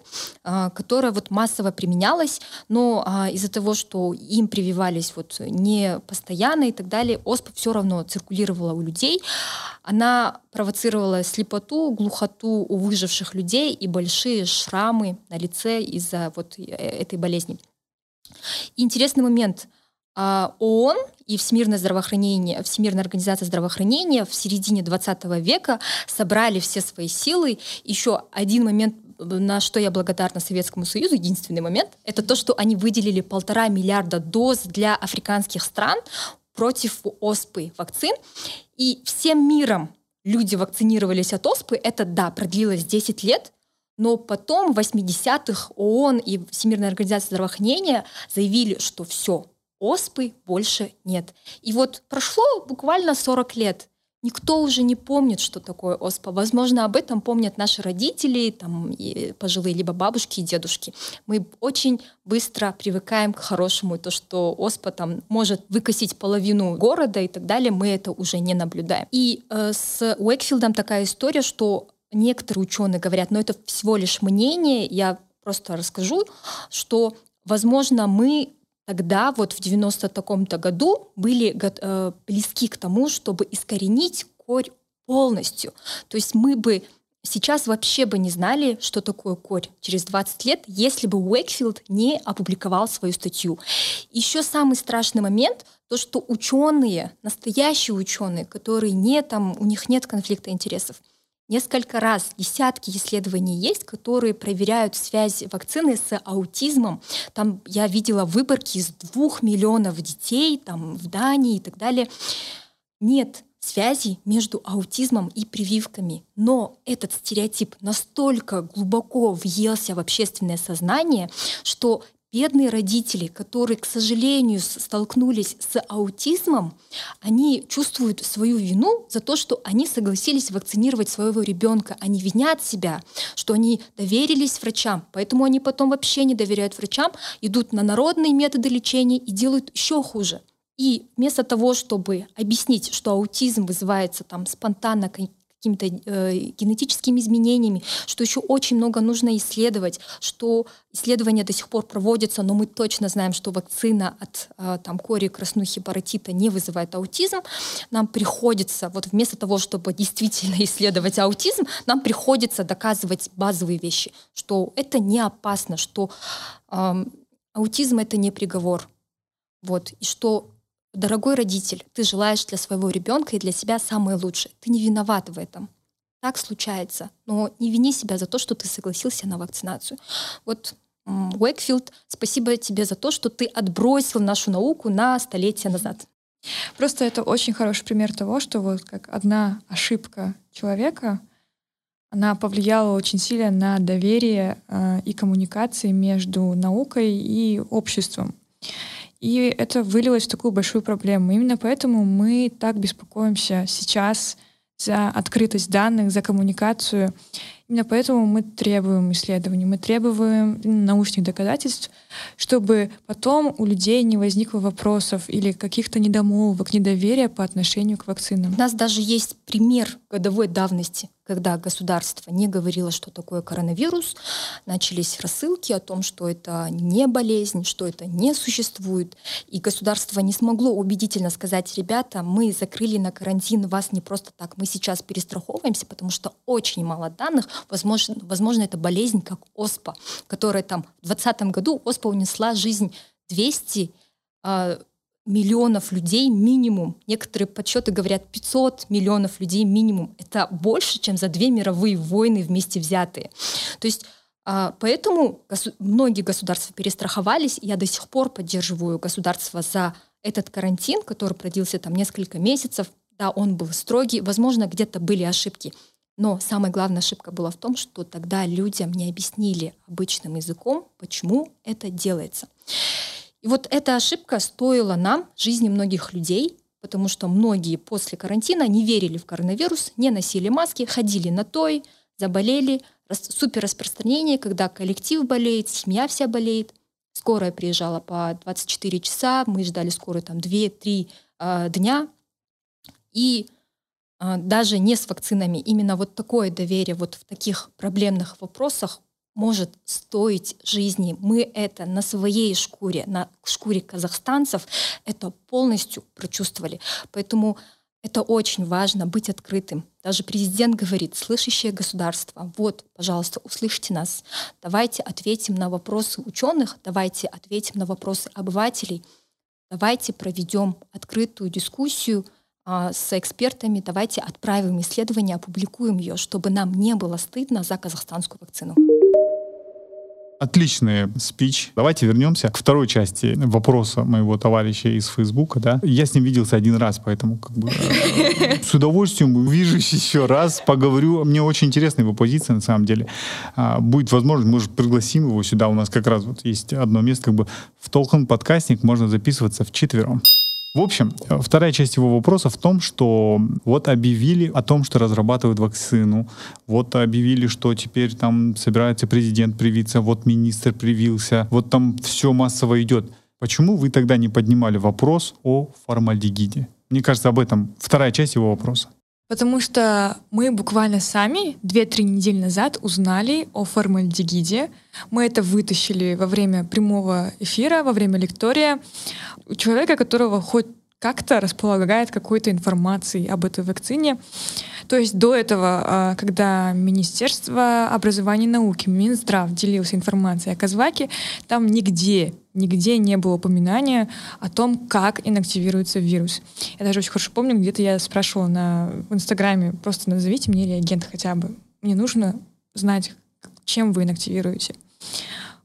а, которая вот массово применялась, но а, из-за того, что им прививались вот не постоянно и так далее, оспа все равно циркулировала у людей. Она провоцировала слепоту, глухоту у выживших людей и большие шрамы на лице из-за вот э, этой болезни. Интересный момент. А, ООН и Всемирное здравоохранение, Всемирная организация здравоохранения в середине 20 века собрали все свои силы. Еще один момент, на что я благодарна Советскому Союзу, единственный момент, это то, что они выделили полтора миллиарда доз для африканских стран против оспы вакцин. И всем миром люди вакцинировались от оспы. Это, да, продлилось 10 лет, но потом в 80-х ООН и Всемирная организация здравоохранения заявили, что все, оспы больше нет. И вот прошло буквально 40 лет. Никто уже не помнит, что такое оспа. Возможно, об этом помнят наши родители, там, и пожилые, либо бабушки и дедушки. Мы очень быстро привыкаем к хорошему, то, что оспа там может выкосить половину города и так далее, мы это уже не наблюдаем. И э, с Уэкфилдом такая история, что некоторые ученые говорят, но это всего лишь мнение, я просто расскажу, что, возможно, мы тогда вот в 90 таком-то году были э, близки к тому, чтобы искоренить корь полностью. То есть мы бы сейчас вообще бы не знали, что такое корь через 20 лет, если бы Уэкфилд не опубликовал свою статью. Еще самый страшный момент, то, что ученые, настоящие ученые, которые не там, у них нет конфликта интересов, Несколько раз, десятки исследований есть, которые проверяют связь вакцины с аутизмом. Там я видела выборки из двух миллионов детей там, в Дании и так далее. Нет связи между аутизмом и прививками. Но этот стереотип настолько глубоко въелся в общественное сознание, что бедные родители, которые, к сожалению, столкнулись с аутизмом, они чувствуют свою вину за то, что они согласились вакцинировать своего ребенка. Они винят себя, что они доверились врачам, поэтому они потом вообще не доверяют врачам, идут на народные методы лечения и делают еще хуже. И вместо того, чтобы объяснить, что аутизм вызывается там спонтанно какими-то э, генетическими изменениями, что еще очень много нужно исследовать, что исследования до сих пор проводятся, но мы точно знаем, что вакцина от э, там, кори, краснухи, паротита не вызывает аутизм. Нам приходится, вот вместо того, чтобы действительно исследовать аутизм, нам приходится доказывать базовые вещи, что это не опасно, что э, аутизм — это не приговор. Вот, и что Дорогой родитель, ты желаешь для своего ребенка и для себя самое лучшее. Ты не виноват в этом. Так случается. Но не вини себя за то, что ты согласился на вакцинацию. Вот Уэкфилд, спасибо тебе за то, что ты отбросил нашу науку на столетия назад. Просто это очень хороший пример того, что вот как одна ошибка человека, она повлияла очень сильно на доверие э, и коммуникации между наукой и обществом. И это вылилось в такую большую проблему. Именно поэтому мы так беспокоимся сейчас за открытость данных, за коммуникацию. Именно поэтому мы требуем исследований, мы требуем научных доказательств, чтобы потом у людей не возникло вопросов или каких-то недомолвок, недоверия по отношению к вакцинам. У нас даже есть пример годовой давности, когда государство не говорило, что такое коронавирус, начались рассылки о том, что это не болезнь, что это не существует. И государство не смогло убедительно сказать, ребята, мы закрыли на карантин вас не просто так, мы сейчас перестраховываемся, потому что очень мало данных, возможно, возможно это болезнь, как ОСПА, которая там в 2020 году ОСПА унесла жизнь 200 миллионов людей минимум. Некоторые подсчеты говорят 500 миллионов людей минимум. Это больше, чем за две мировые войны вместе взятые. То есть а, Поэтому многие государства перестраховались. Я до сих пор поддерживаю государство за этот карантин, который продлился там несколько месяцев. Да, он был строгий. Возможно, где-то были ошибки. Но самая главная ошибка была в том, что тогда людям не объяснили обычным языком, почему это делается. И вот эта ошибка стоила нам жизни многих людей, потому что многие после карантина не верили в коронавирус, не носили маски, ходили на той, заболели. Супер распространение, когда коллектив болеет, семья вся болеет. Скорая приезжала по 24 часа, мы ждали скорую там 2-3 э, а, дня. И э, даже не с вакцинами, именно вот такое доверие вот в таких проблемных вопросах может стоить жизни. Мы это на своей шкуре, на шкуре казахстанцев, это полностью прочувствовали. Поэтому это очень важно быть открытым. Даже президент говорит, слышащее государство, вот, пожалуйста, услышьте нас. Давайте ответим на вопросы ученых, давайте ответим на вопросы обывателей, давайте проведем открытую дискуссию а, с экспертами, давайте отправим исследование, опубликуем ее, чтобы нам не было стыдно за казахстанскую вакцину. Отличный спич. Давайте вернемся к второй части вопроса моего товарища из Фейсбука. Да? Я с ним виделся один раз, поэтому как бы, э, с удовольствием увижусь еще раз, поговорю. Мне очень интересна его позиция на самом деле. А, будет возможность, может, пригласим его сюда. У нас как раз вот есть одно место, как бы в Толхан подкастник можно записываться в четвером. В общем, вторая часть его вопроса в том, что вот объявили о том, что разрабатывают вакцину, вот объявили, что теперь там собирается президент привиться, вот министр привился, вот там все массово идет. Почему вы тогда не поднимали вопрос о формальдегиде? Мне кажется, об этом вторая часть его вопроса. Потому что мы буквально сами 2-3 недели назад узнали о формальдегиде. Мы это вытащили во время прямого эфира, во время лектория. У человека, которого хоть как-то располагает какой-то информацией об этой вакцине. То есть до этого, а, когда Министерство образования и науки, Минздрав делился информацией о Казваке, там нигде, нигде не было упоминания о том, как инактивируется вирус. Я даже очень хорошо помню, где-то я спрашивала на, в Инстаграме, просто назовите мне реагент хотя бы. Мне нужно знать, чем вы инактивируете.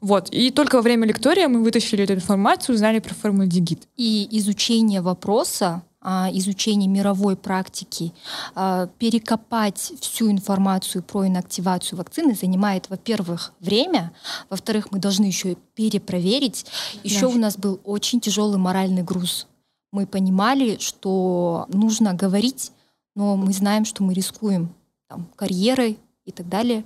Вот. И только во время лектория мы вытащили эту информацию, узнали про формальдегид. И изучение вопроса а, изучение мировой практики, а, перекопать всю информацию про инактивацию вакцины занимает, во-первых, время, во-вторых, мы должны еще перепроверить. Еще да. у нас был очень тяжелый моральный груз. Мы понимали, что нужно говорить, но мы знаем, что мы рискуем там, карьерой и так далее.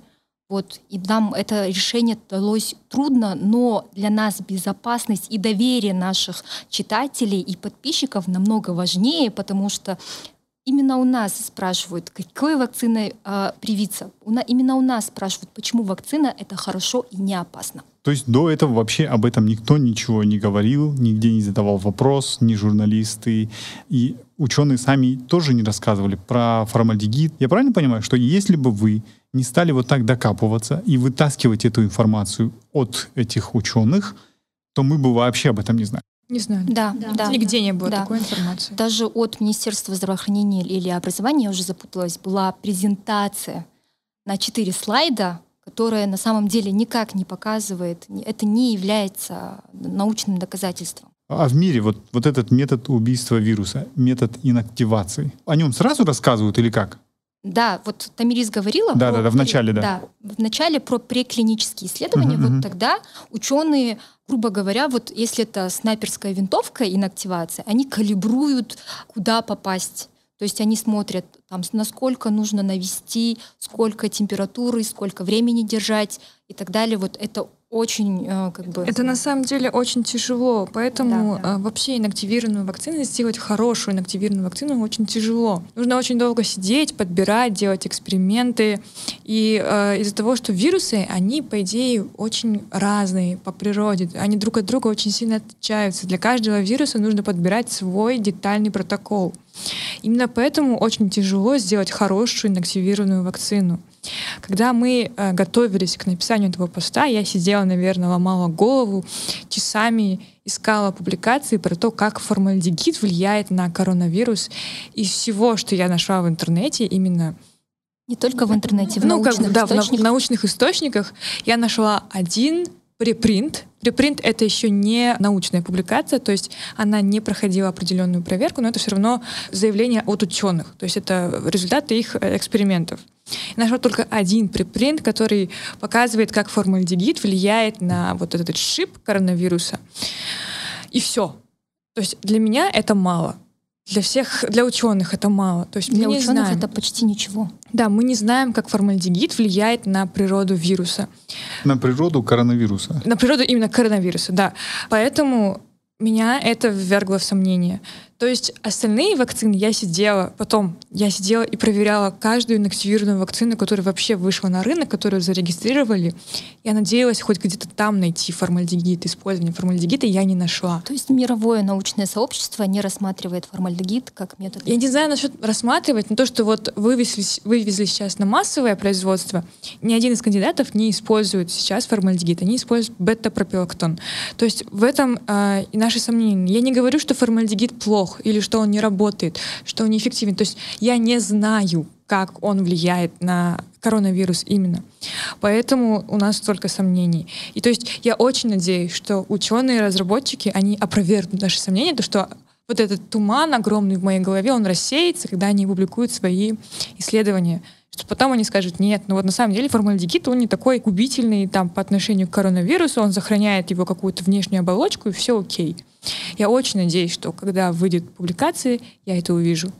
Вот, и нам это решение далось трудно, но для нас безопасность и доверие наших читателей и подписчиков намного важнее, потому что именно у нас спрашивают, какой вакциной э, привиться. У на, именно у нас спрашивают, почему вакцина это хорошо и не опасно. То есть до этого вообще об этом никто ничего не говорил, нигде не задавал вопрос, ни журналисты, и ученые сами тоже не рассказывали про формальдегид. Я правильно понимаю, что если бы вы не стали вот так докапываться и вытаскивать эту информацию от этих ученых, то мы бы вообще об этом не знали. Не знаю. Да, да. да. Нигде не было да. такой информации. Даже от Министерства здравоохранения или образования, я уже запуталась, была презентация на четыре слайда, которая на самом деле никак не показывает, это не является научным доказательством. А в мире вот, вот этот метод убийства вируса, метод инактивации, о нем сразу рассказывают или как? Да, вот Тамирис говорила. Да, про, да, да, в начале, да. Да, в начале про преклинические исследования. Uh-huh, вот uh-huh. тогда ученые, грубо говоря, вот если это снайперская винтовка инактивация, они калибруют, куда попасть. То есть они смотрят, там, насколько нужно навести, сколько температуры, сколько времени держать и так далее. Вот это очень э, как бы... Это на самом деле очень тяжело, поэтому да, да. Э, вообще инактивированную вакцину сделать хорошую инактивированную вакцину очень тяжело. Нужно очень долго сидеть, подбирать, делать эксперименты. И э, из-за того, что вирусы, они, по идее, очень разные по природе. Они друг от друга очень сильно отличаются. Для каждого вируса нужно подбирать свой детальный протокол. Именно поэтому очень тяжело сделать хорошую инактивированную вакцину. Когда мы э, готовились к написанию этого поста, я сидела, наверное, ломала голову, часами искала публикации про то, как формальдегид влияет на коронавирус. Из всего, что я нашла в интернете, именно не только в интернете, в ну, научных как, да, источниках. в научных источниках я нашла один препринт. Препринт — это еще не научная публикация, то есть она не проходила определенную проверку, но это все равно заявление от ученых, то есть это результаты их э, экспериментов. Я нашла только один препринт, который показывает, как формальдегид влияет на вот этот шип коронавируса. И все. То есть для меня это мало. Для всех, для ученых это мало. То есть для мы ученых знаем. это почти ничего. Да, мы не знаем, как формальдегид влияет на природу вируса. На природу коронавируса. На природу именно коронавируса, да. Поэтому меня это ввергло в сомнение. То есть остальные вакцины я сидела, потом я сидела и проверяла каждую инактивированную вакцину, которая вообще вышла на рынок, которую зарегистрировали. Я надеялась хоть где-то там найти формальдегид, использование формальдегида я не нашла. То есть мировое научное сообщество не рассматривает формальдегид как метод? Я не знаю насчет рассматривать, но то, что вот вывезли, вывезли сейчас на массовое производство, ни один из кандидатов не использует сейчас формальдегид, они используют бета-пропилактон. То есть в этом э, и наши сомнения. Я не говорю, что формальдегид плохо, плох или что он не работает, что он неэффективен. То есть я не знаю, как он влияет на коронавирус именно. Поэтому у нас столько сомнений. И то есть я очень надеюсь, что ученые, разработчики, они опровергнут наши сомнения, то что вот этот туман огромный в моей голове, он рассеется, когда они публикуют свои исследования. Потом они скажут, нет, ну вот на самом деле формальдегид, он не такой губительный там по отношению к коронавирусу, он сохраняет его какую-то внешнюю оболочку, и все окей. Я очень надеюсь, что когда выйдет публикация, я это увижу.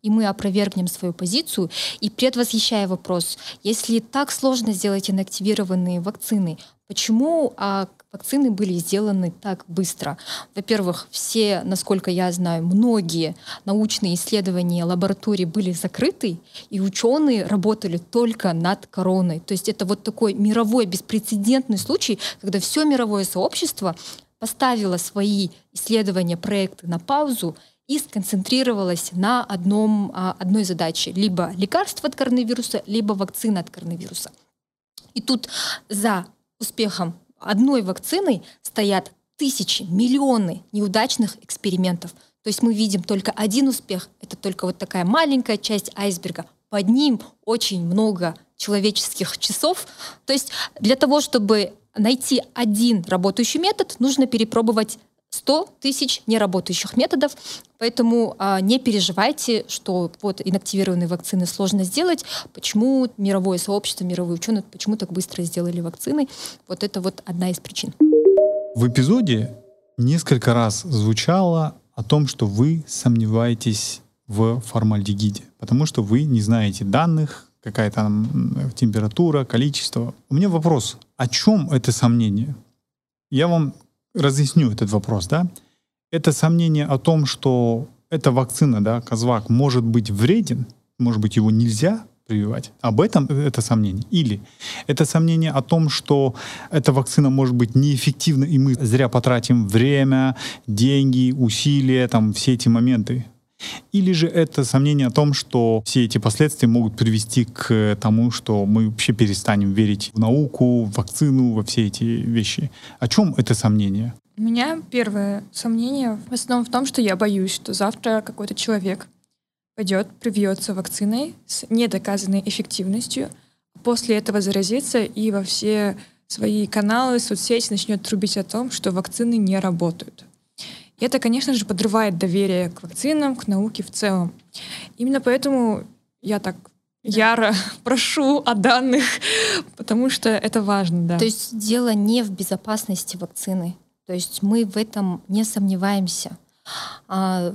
И мы опровергнем свою позицию. И предвосхищая вопрос, если так сложно сделать инактивированные вакцины, почему а, вакцины были сделаны так быстро? Во-первых, все, насколько я знаю, многие научные исследования лаборатории были закрыты, и ученые работали только над короной. То есть это вот такой мировой беспрецедентный случай, когда все мировое сообщество поставила свои исследования, проекты на паузу и сконцентрировалась на одном, а, одной задаче. Либо лекарство от коронавируса, либо вакцина от коронавируса. И тут за успехом одной вакцины стоят тысячи, миллионы неудачных экспериментов. То есть мы видим только один успех, это только вот такая маленькая часть айсберга. Под ним очень много человеческих часов. То есть для того, чтобы найти один работающий метод, нужно перепробовать 100 тысяч неработающих методов, поэтому а, не переживайте, что вот инактивированные вакцины сложно сделать. Почему мировое сообщество, мировые ученые, почему так быстро сделали вакцины? Вот это вот одна из причин. В эпизоде несколько раз звучало о том, что вы сомневаетесь в формальдегиде, потому что вы не знаете данных, какая там температура, количество. У меня вопрос, о чем это сомнение? Я вам разъясню этот вопрос, да, это сомнение о том, что эта вакцина, да, Козвак, может быть вреден, может быть, его нельзя прививать. Об этом это сомнение. Или это сомнение о том, что эта вакцина может быть неэффективна, и мы зря потратим время, деньги, усилия, там, все эти моменты. Или же это сомнение о том, что все эти последствия могут привести к тому, что мы вообще перестанем верить в науку, в вакцину, во все эти вещи. О чем это сомнение? У меня первое сомнение в основном в том, что я боюсь, что завтра какой-то человек пойдет, привьется вакциной с недоказанной эффективностью, после этого заразится и во все свои каналы, соцсети начнет трубить о том, что вакцины не работают. И это, конечно же, подрывает доверие к вакцинам, к науке в целом. Именно поэтому я так яро (laughs) прошу о данных, (laughs) потому что это важно, да. То есть дело не в безопасности вакцины. То есть мы в этом не сомневаемся. А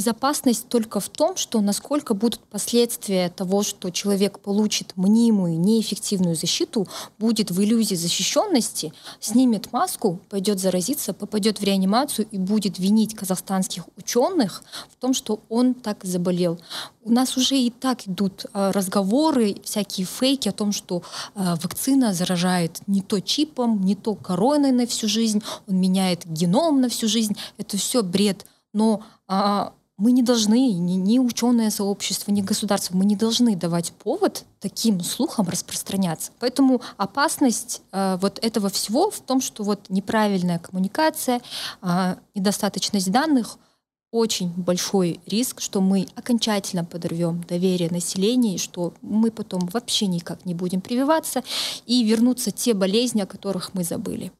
Безопасность только в том, что насколько будут последствия того, что человек получит мнимую, неэффективную защиту, будет в иллюзии защищенности, снимет маску, пойдет заразиться, попадет в реанимацию и будет винить казахстанских ученых в том, что он так заболел. У нас уже и так идут а, разговоры, всякие фейки о том, что а, вакцина заражает не то чипом, не то короной на всю жизнь, он меняет геном на всю жизнь. Это все бред. Но а, мы не должны, ни, ни ученое сообщество, ни государство, мы не должны давать повод таким слухам распространяться. Поэтому опасность э, вот этого всего в том, что вот неправильная коммуникация, э, недостаточность данных очень большой риск, что мы окончательно подорвем доверие населения, и что мы потом вообще никак не будем прививаться, и вернутся те болезни, о которых мы забыли.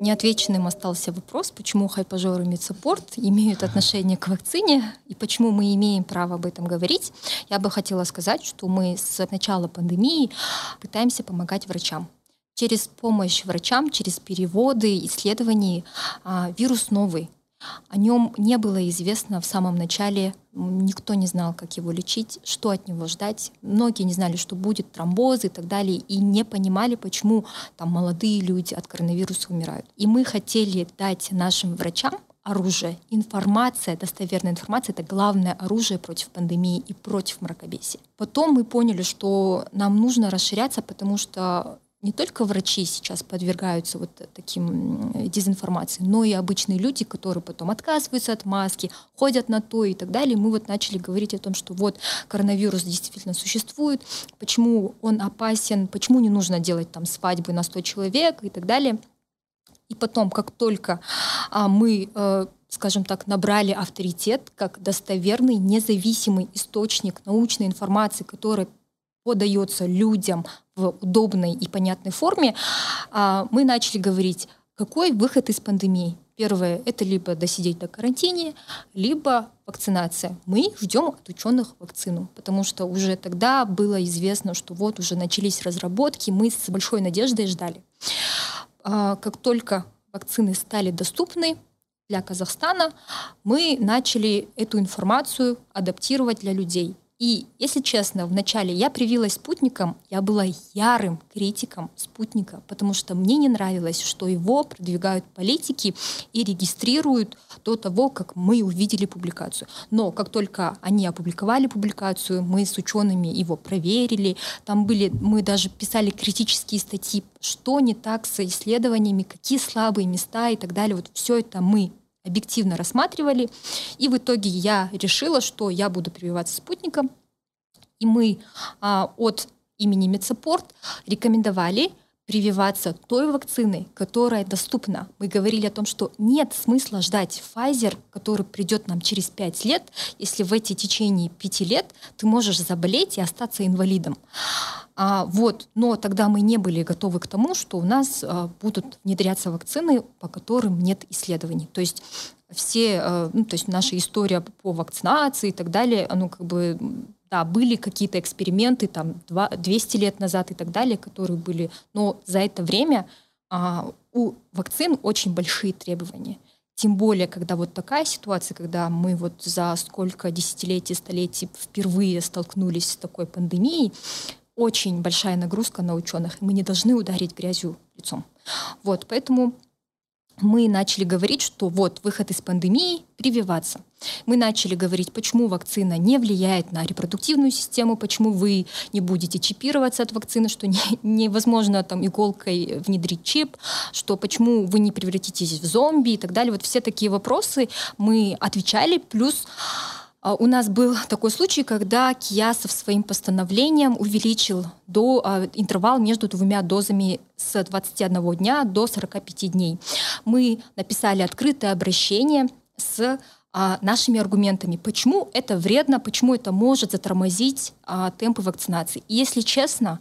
Неотвеченным остался вопрос, почему хайпажор и медсаппорт имеют отношение к вакцине и почему мы имеем право об этом говорить. Я бы хотела сказать, что мы с начала пандемии пытаемся помогать врачам. Через помощь врачам, через переводы, исследования а, вирус новый, о нем не было известно в самом начале, никто не знал, как его лечить, что от него ждать. Многие не знали, что будет тромбозы и так далее, и не понимали, почему там молодые люди от коронавируса умирают. И мы хотели дать нашим врачам оружие, информация, достоверная информация — это главное оружие против пандемии и против мракобесия. Потом мы поняли, что нам нужно расширяться, потому что не только врачи сейчас подвергаются вот таким дезинформации, но и обычные люди, которые потом отказываются от маски, ходят на то и так далее. Мы вот начали говорить о том, что вот коронавирус действительно существует, почему он опасен, почему не нужно делать там свадьбы на 100 человек и так далее. И потом, как только а, мы э, скажем так, набрали авторитет как достоверный, независимый источник научной информации, которая подается людям в удобной и понятной форме, а, мы начали говорить, какой выход из пандемии. Первое — это либо досидеть до карантине, либо вакцинация. Мы ждем от ученых вакцину, потому что уже тогда было известно, что вот уже начались разработки, мы с большой надеждой ждали. А, как только вакцины стали доступны для Казахстана, мы начали эту информацию адаптировать для людей. И, если честно, вначале я привилась спутником, я была ярым критиком спутника, потому что мне не нравилось, что его продвигают политики и регистрируют до того, как мы увидели публикацию. Но как только они опубликовали публикацию, мы с учеными его проверили, там были, мы даже писали критические статьи, что не так с исследованиями, какие слабые места и так далее. Вот все это мы объективно рассматривали. И в итоге я решила, что я буду прививаться спутником. И мы а, от имени MedSupport рекомендовали прививаться той вакциной, которая доступна. Мы говорили о том, что нет смысла ждать Pfizer, который придет нам через 5 лет, если в эти течение 5 лет ты можешь заболеть и остаться инвалидом. А, вот, но тогда мы не были готовы к тому, что у нас а, будут внедряться вакцины, по которым нет исследований. То есть все, а, ну, то есть наша история по вакцинации и так далее, оно как бы да, были какие-то эксперименты там 200 лет назад и так далее, которые были, но за это время а, у вакцин очень большие требования. Тем более, когда вот такая ситуация, когда мы вот за сколько десятилетий, столетий впервые столкнулись с такой пандемией, очень большая нагрузка на ученых, и мы не должны ударить грязью лицом. Вот, поэтому мы начали говорить, что вот выход из пандемии — прививаться. Мы начали говорить, почему вакцина не влияет на репродуктивную систему, почему вы не будете чипироваться от вакцины, что не, (laughs) невозможно там иголкой внедрить чип, что почему вы не превратитесь в зомби и так далее. Вот все такие вопросы мы отвечали, плюс у нас был такой случай, когда Киясов своим постановлением увеличил до, а, интервал между двумя дозами с 21 дня до 45 дней. Мы написали открытое обращение с а, нашими аргументами, почему это вредно, почему это может затормозить а, темпы вакцинации. И если честно,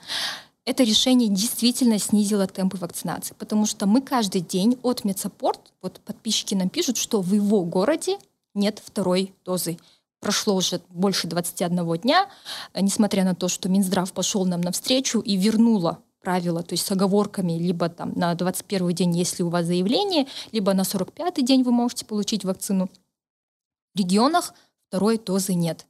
это решение действительно снизило темпы вакцинации, потому что мы каждый день от MedSupport, вот подписчики нам пишут, что в его городе нет второй дозы прошло уже больше 21 дня, э, несмотря на то, что Минздрав пошел нам навстречу и вернула правила, то есть с оговорками, либо там на 21 день, если у вас заявление, либо на 45 день вы можете получить вакцину. В регионах второй дозы нет.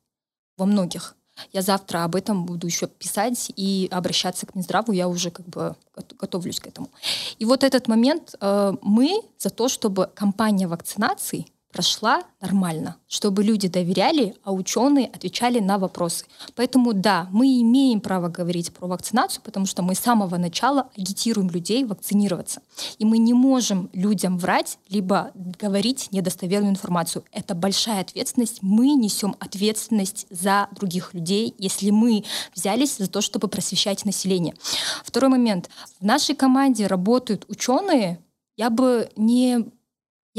Во многих. Я завтра об этом буду еще писать и обращаться к Минздраву, я уже как бы готовлюсь к этому. И вот этот момент э, мы за то, чтобы кампания вакцинации прошла нормально, чтобы люди доверяли, а ученые отвечали на вопросы. Поэтому да, мы имеем право говорить про вакцинацию, потому что мы с самого начала агитируем людей вакцинироваться. И мы не можем людям врать, либо говорить недостоверную информацию. Это большая ответственность. Мы несем ответственность за других людей, если мы взялись за то, чтобы просвещать население. Второй момент. В нашей команде работают ученые, я бы не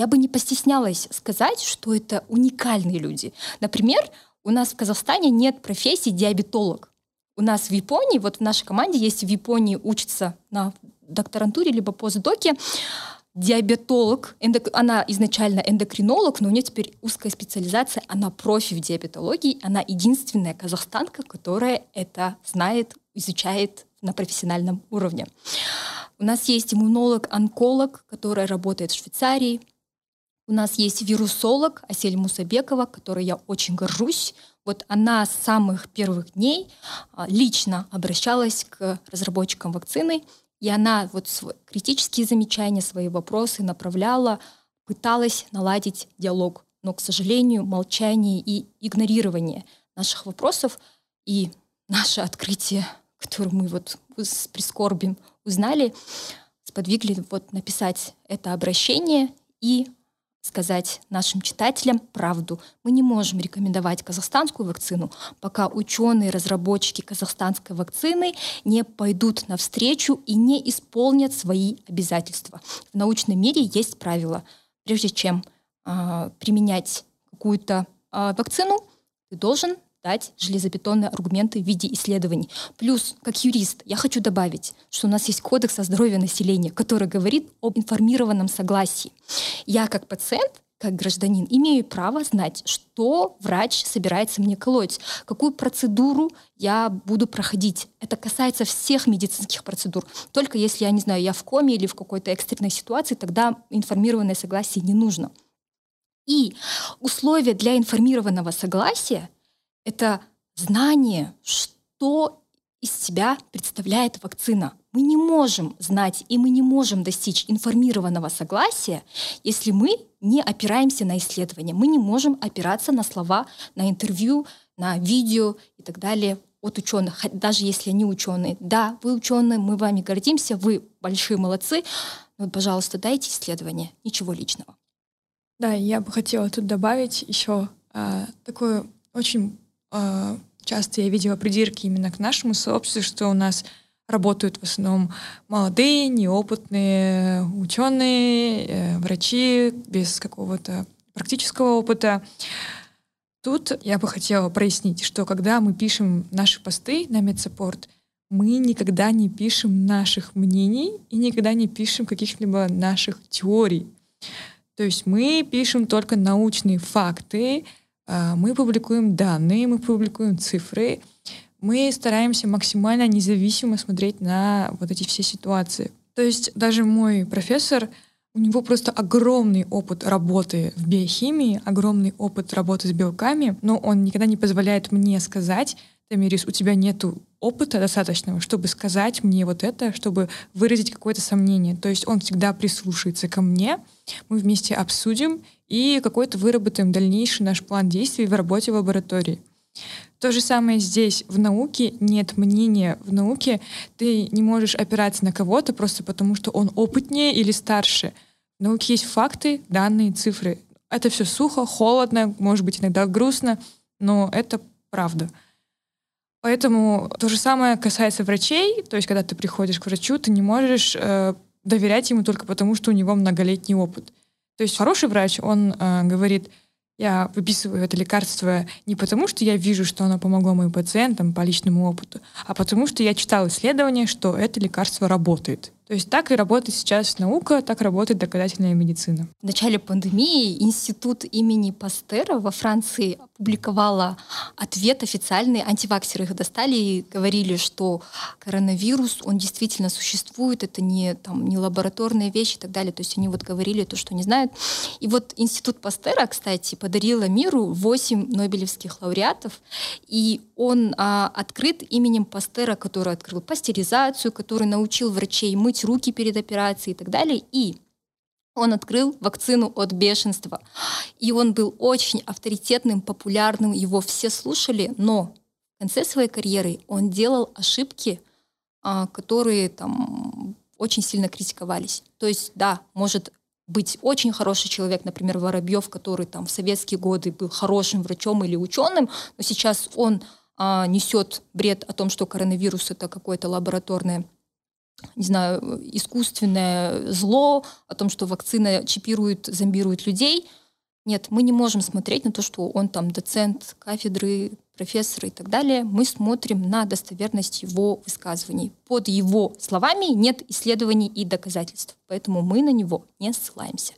я бы не постеснялась сказать, что это уникальные люди. Например, у нас в Казахстане нет профессии диабетолог. У нас в Японии, вот в нашей команде есть в Японии учится на докторантуре либо постдоке диабетолог, эндок... она изначально эндокринолог, но у нее теперь узкая специализация, она профи в диабетологии, она единственная казахстанка, которая это знает, изучает на профессиональном уровне. У нас есть иммунолог-онколог, который работает в Швейцарии, у нас есть вирусолог Асель Мусабекова, которой я очень горжусь. Вот она с самых первых дней а, лично обращалась к разработчикам вакцины, и она вот свои критические замечания, свои вопросы направляла, пыталась наладить диалог. Но, к сожалению, молчание и игнорирование наших вопросов и наше открытие, которое мы вот с прискорбием узнали, сподвигли вот написать это обращение и сказать нашим читателям правду. Мы не можем рекомендовать казахстанскую вакцину, пока ученые, разработчики казахстанской вакцины не пойдут навстречу и не исполнят свои обязательства. В научном мире есть правило. Прежде чем э, применять какую-то э, вакцину, ты должен дать железобетонные аргументы в виде исследований. Плюс, как юрист, я хочу добавить, что у нас есть кодекс о здоровье населения, который говорит об информированном согласии. Я как пациент как гражданин имею право знать, что врач собирается мне колоть, какую процедуру я буду проходить. Это касается всех медицинских процедур. Только если, я не знаю, я в коме или в какой-то экстренной ситуации, тогда информированное согласие не нужно. И условия для информированного согласия — это знание, что из себя представляет вакцина. Мы не можем знать и мы не можем достичь информированного согласия, если мы не опираемся на исследования. Мы не можем опираться на слова, на интервью, на видео и так далее от ученых, даже если они ученые. Да, вы ученые, мы вами гордимся, вы большие молодцы, но, пожалуйста, дайте исследования, ничего личного. Да, я бы хотела тут добавить еще а, такое очень а, часто я видела придирки именно к нашему сообществу, что у нас работают в основном молодые, неопытные ученые, э, врачи без какого-то практического опыта. Тут я бы хотела прояснить, что когда мы пишем наши посты на медсаппорт, мы никогда не пишем наших мнений и никогда не пишем каких-либо наших теорий. То есть мы пишем только научные факты, мы публикуем данные, мы публикуем цифры, мы стараемся максимально независимо смотреть на вот эти все ситуации. То есть даже мой профессор, у него просто огромный опыт работы в биохимии, огромный опыт работы с белками, но он никогда не позволяет мне сказать, Тамирис, у тебя нету опыта достаточного, чтобы сказать мне вот это, чтобы выразить какое-то сомнение. То есть он всегда прислушается ко мне, мы вместе обсудим и какой-то выработаем дальнейший наш план действий в работе в лаборатории. То же самое здесь. В науке нет мнения. В науке ты не можешь опираться на кого-то просто потому, что он опытнее или старше. В науке есть факты, данные, цифры. Это все сухо, холодно, может быть, иногда грустно, но это правда. Поэтому то же самое касается врачей. То есть, когда ты приходишь к врачу, ты не можешь э, доверять ему только потому, что у него многолетний опыт. То есть хороший врач, он э, говорит, я выписываю это лекарство не потому, что я вижу, что оно помогло моим пациентам по личному опыту, а потому что я читал исследование, что это лекарство работает. То есть так и работает сейчас наука, так работает доказательная медицина. В начале пандемии институт имени Пастера во Франции опубликовала ответ официальный. Антиваксеры их достали и говорили, что коронавирус, он действительно существует, это не, там, не лабораторная вещь и так далее. То есть они вот говорили то, что не знают. И вот институт Пастера, кстати, подарила миру 8 нобелевских лауреатов, и он а, открыт именем Пастера, который открыл пастеризацию, который научил врачей мыть мыть руки перед операцией и так далее. И он открыл вакцину от бешенства. И он был очень авторитетным, популярным, его все слушали, но в конце своей карьеры он делал ошибки, а, которые там очень сильно критиковались. То есть, да, может быть очень хороший человек, например, Воробьев, который там в советские годы был хорошим врачом или ученым, но сейчас он а, несет бред о том, что коронавирус это какое-то лабораторное не знаю, искусственное зло, о том, что вакцина чипирует, зомбирует людей. Нет, мы не можем смотреть на то, что он там доцент кафедры, профессор и так далее. Мы смотрим на достоверность его высказываний. Под его словами нет исследований и доказательств, поэтому мы на него не ссылаемся.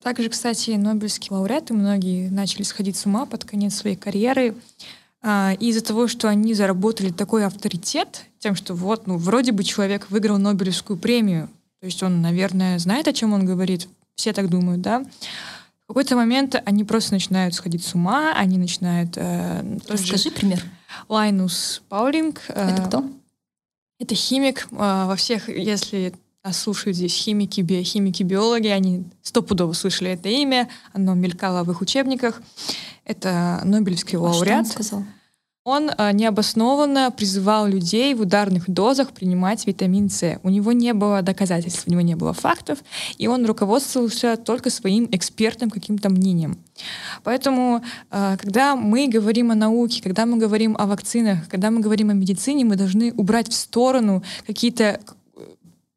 Также, кстати, нобелевские лауреаты, многие начали сходить с ума под конец своей карьеры. А, из-за того, что они заработали такой авторитет, тем, что вот, ну, вроде бы человек выиграл Нобелевскую премию, то есть он, наверное, знает, о чем он говорит, все так думают, да, в какой-то момент они просто начинают сходить с ума, они начинают... Э, Расскажи пример. Лайнус Паулинг. Э, это кто? Это химик. Э, во всех, если нас слушают здесь химики, биохимики, биологи, они стопудово слышали это имя, оно мелькало в их учебниках. Это Нобелевский лауреат. А что он сказал? Он а, необоснованно призывал людей в ударных дозах принимать витамин С. У него не было доказательств, у него не было фактов, и он руководствовался только своим экспертным каким-то мнением. Поэтому, а, когда мы говорим о науке, когда мы говорим о вакцинах, когда мы говорим о медицине, мы должны убрать в сторону какие-то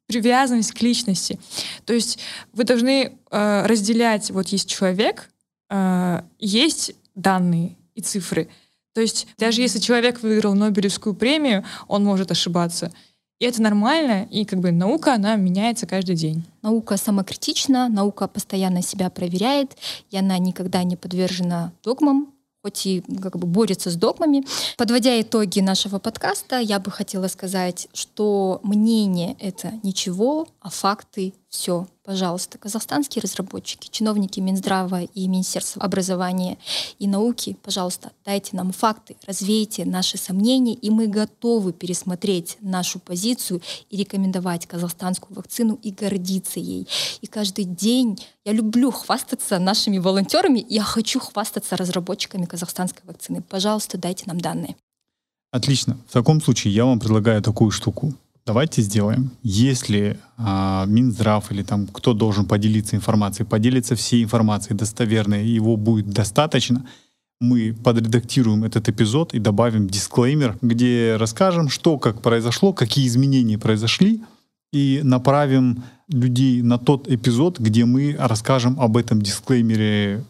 привязанность к личности. То есть вы должны э, разделять, вот есть человек, э, есть данные и цифры. То есть даже если человек выиграл Нобелевскую премию, он может ошибаться. И это нормально, и как бы наука, она меняется каждый день. Наука самокритична, наука постоянно себя проверяет, и она никогда не подвержена догмам, хоть и как бы борется с догмами. Подводя итоги нашего подкаста, я бы хотела сказать, что мнение — это ничего, а факты — все. Пожалуйста, казахстанские разработчики, чиновники Минздрава и Министерства образования и науки, пожалуйста, дайте нам факты, развейте наши сомнения, и мы готовы пересмотреть нашу позицию и рекомендовать казахстанскую вакцину и гордиться ей. И каждый день я люблю хвастаться нашими волонтерами, я хочу хвастаться разработчиками казахстанской вакцины. Пожалуйста, дайте нам данные. Отлично. В таком случае я вам предлагаю такую штуку. Давайте сделаем. Если а, Минздрав или там кто должен поделиться информацией, поделится всей информацией достоверной, его будет достаточно, мы подредактируем этот эпизод и добавим дисклеймер, где расскажем, что как произошло, какие изменения произошли, и направим людей на тот эпизод, где мы расскажем об этом дисклеймере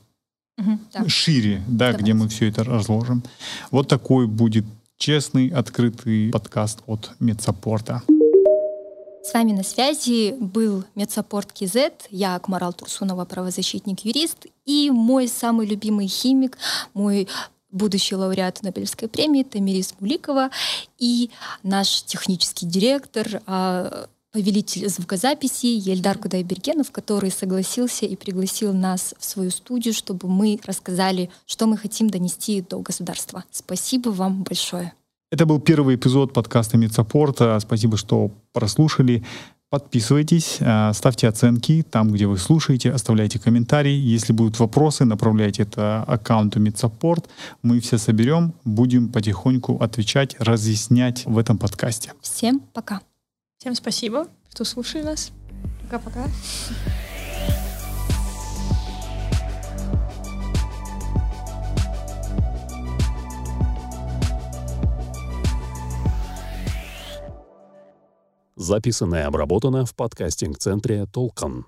Мгм, да. шире, да, Давайте. где мы все это разложим. Вот такой будет честный, открытый подкаст от MedSupport'а. С вами на связи был MedSupport KZ, я Акмарал Турсунова, правозащитник-юрист, и мой самый любимый химик, мой будущий лауреат Нобелевской премии Тамирис Муликова и наш технический директор, а, повелитель звукозаписи Ельдар Кудайбергенов, который согласился и пригласил нас в свою студию, чтобы мы рассказали, что мы хотим донести до государства. Спасибо вам большое. Это был первый эпизод подкаста MedSupport'а. Спасибо, что прослушали. Подписывайтесь, э, ставьте оценки там, где вы слушаете, оставляйте комментарии. Если будут вопросы, направляйте это аккаунту MedSupport. Мы все соберем, будем потихоньку отвечать, разъяснять в этом подкасте. Всем пока. Всем спасибо, что слушали нас. Пока-пока. Записано и обработано в подкастинг-центре «Толкан».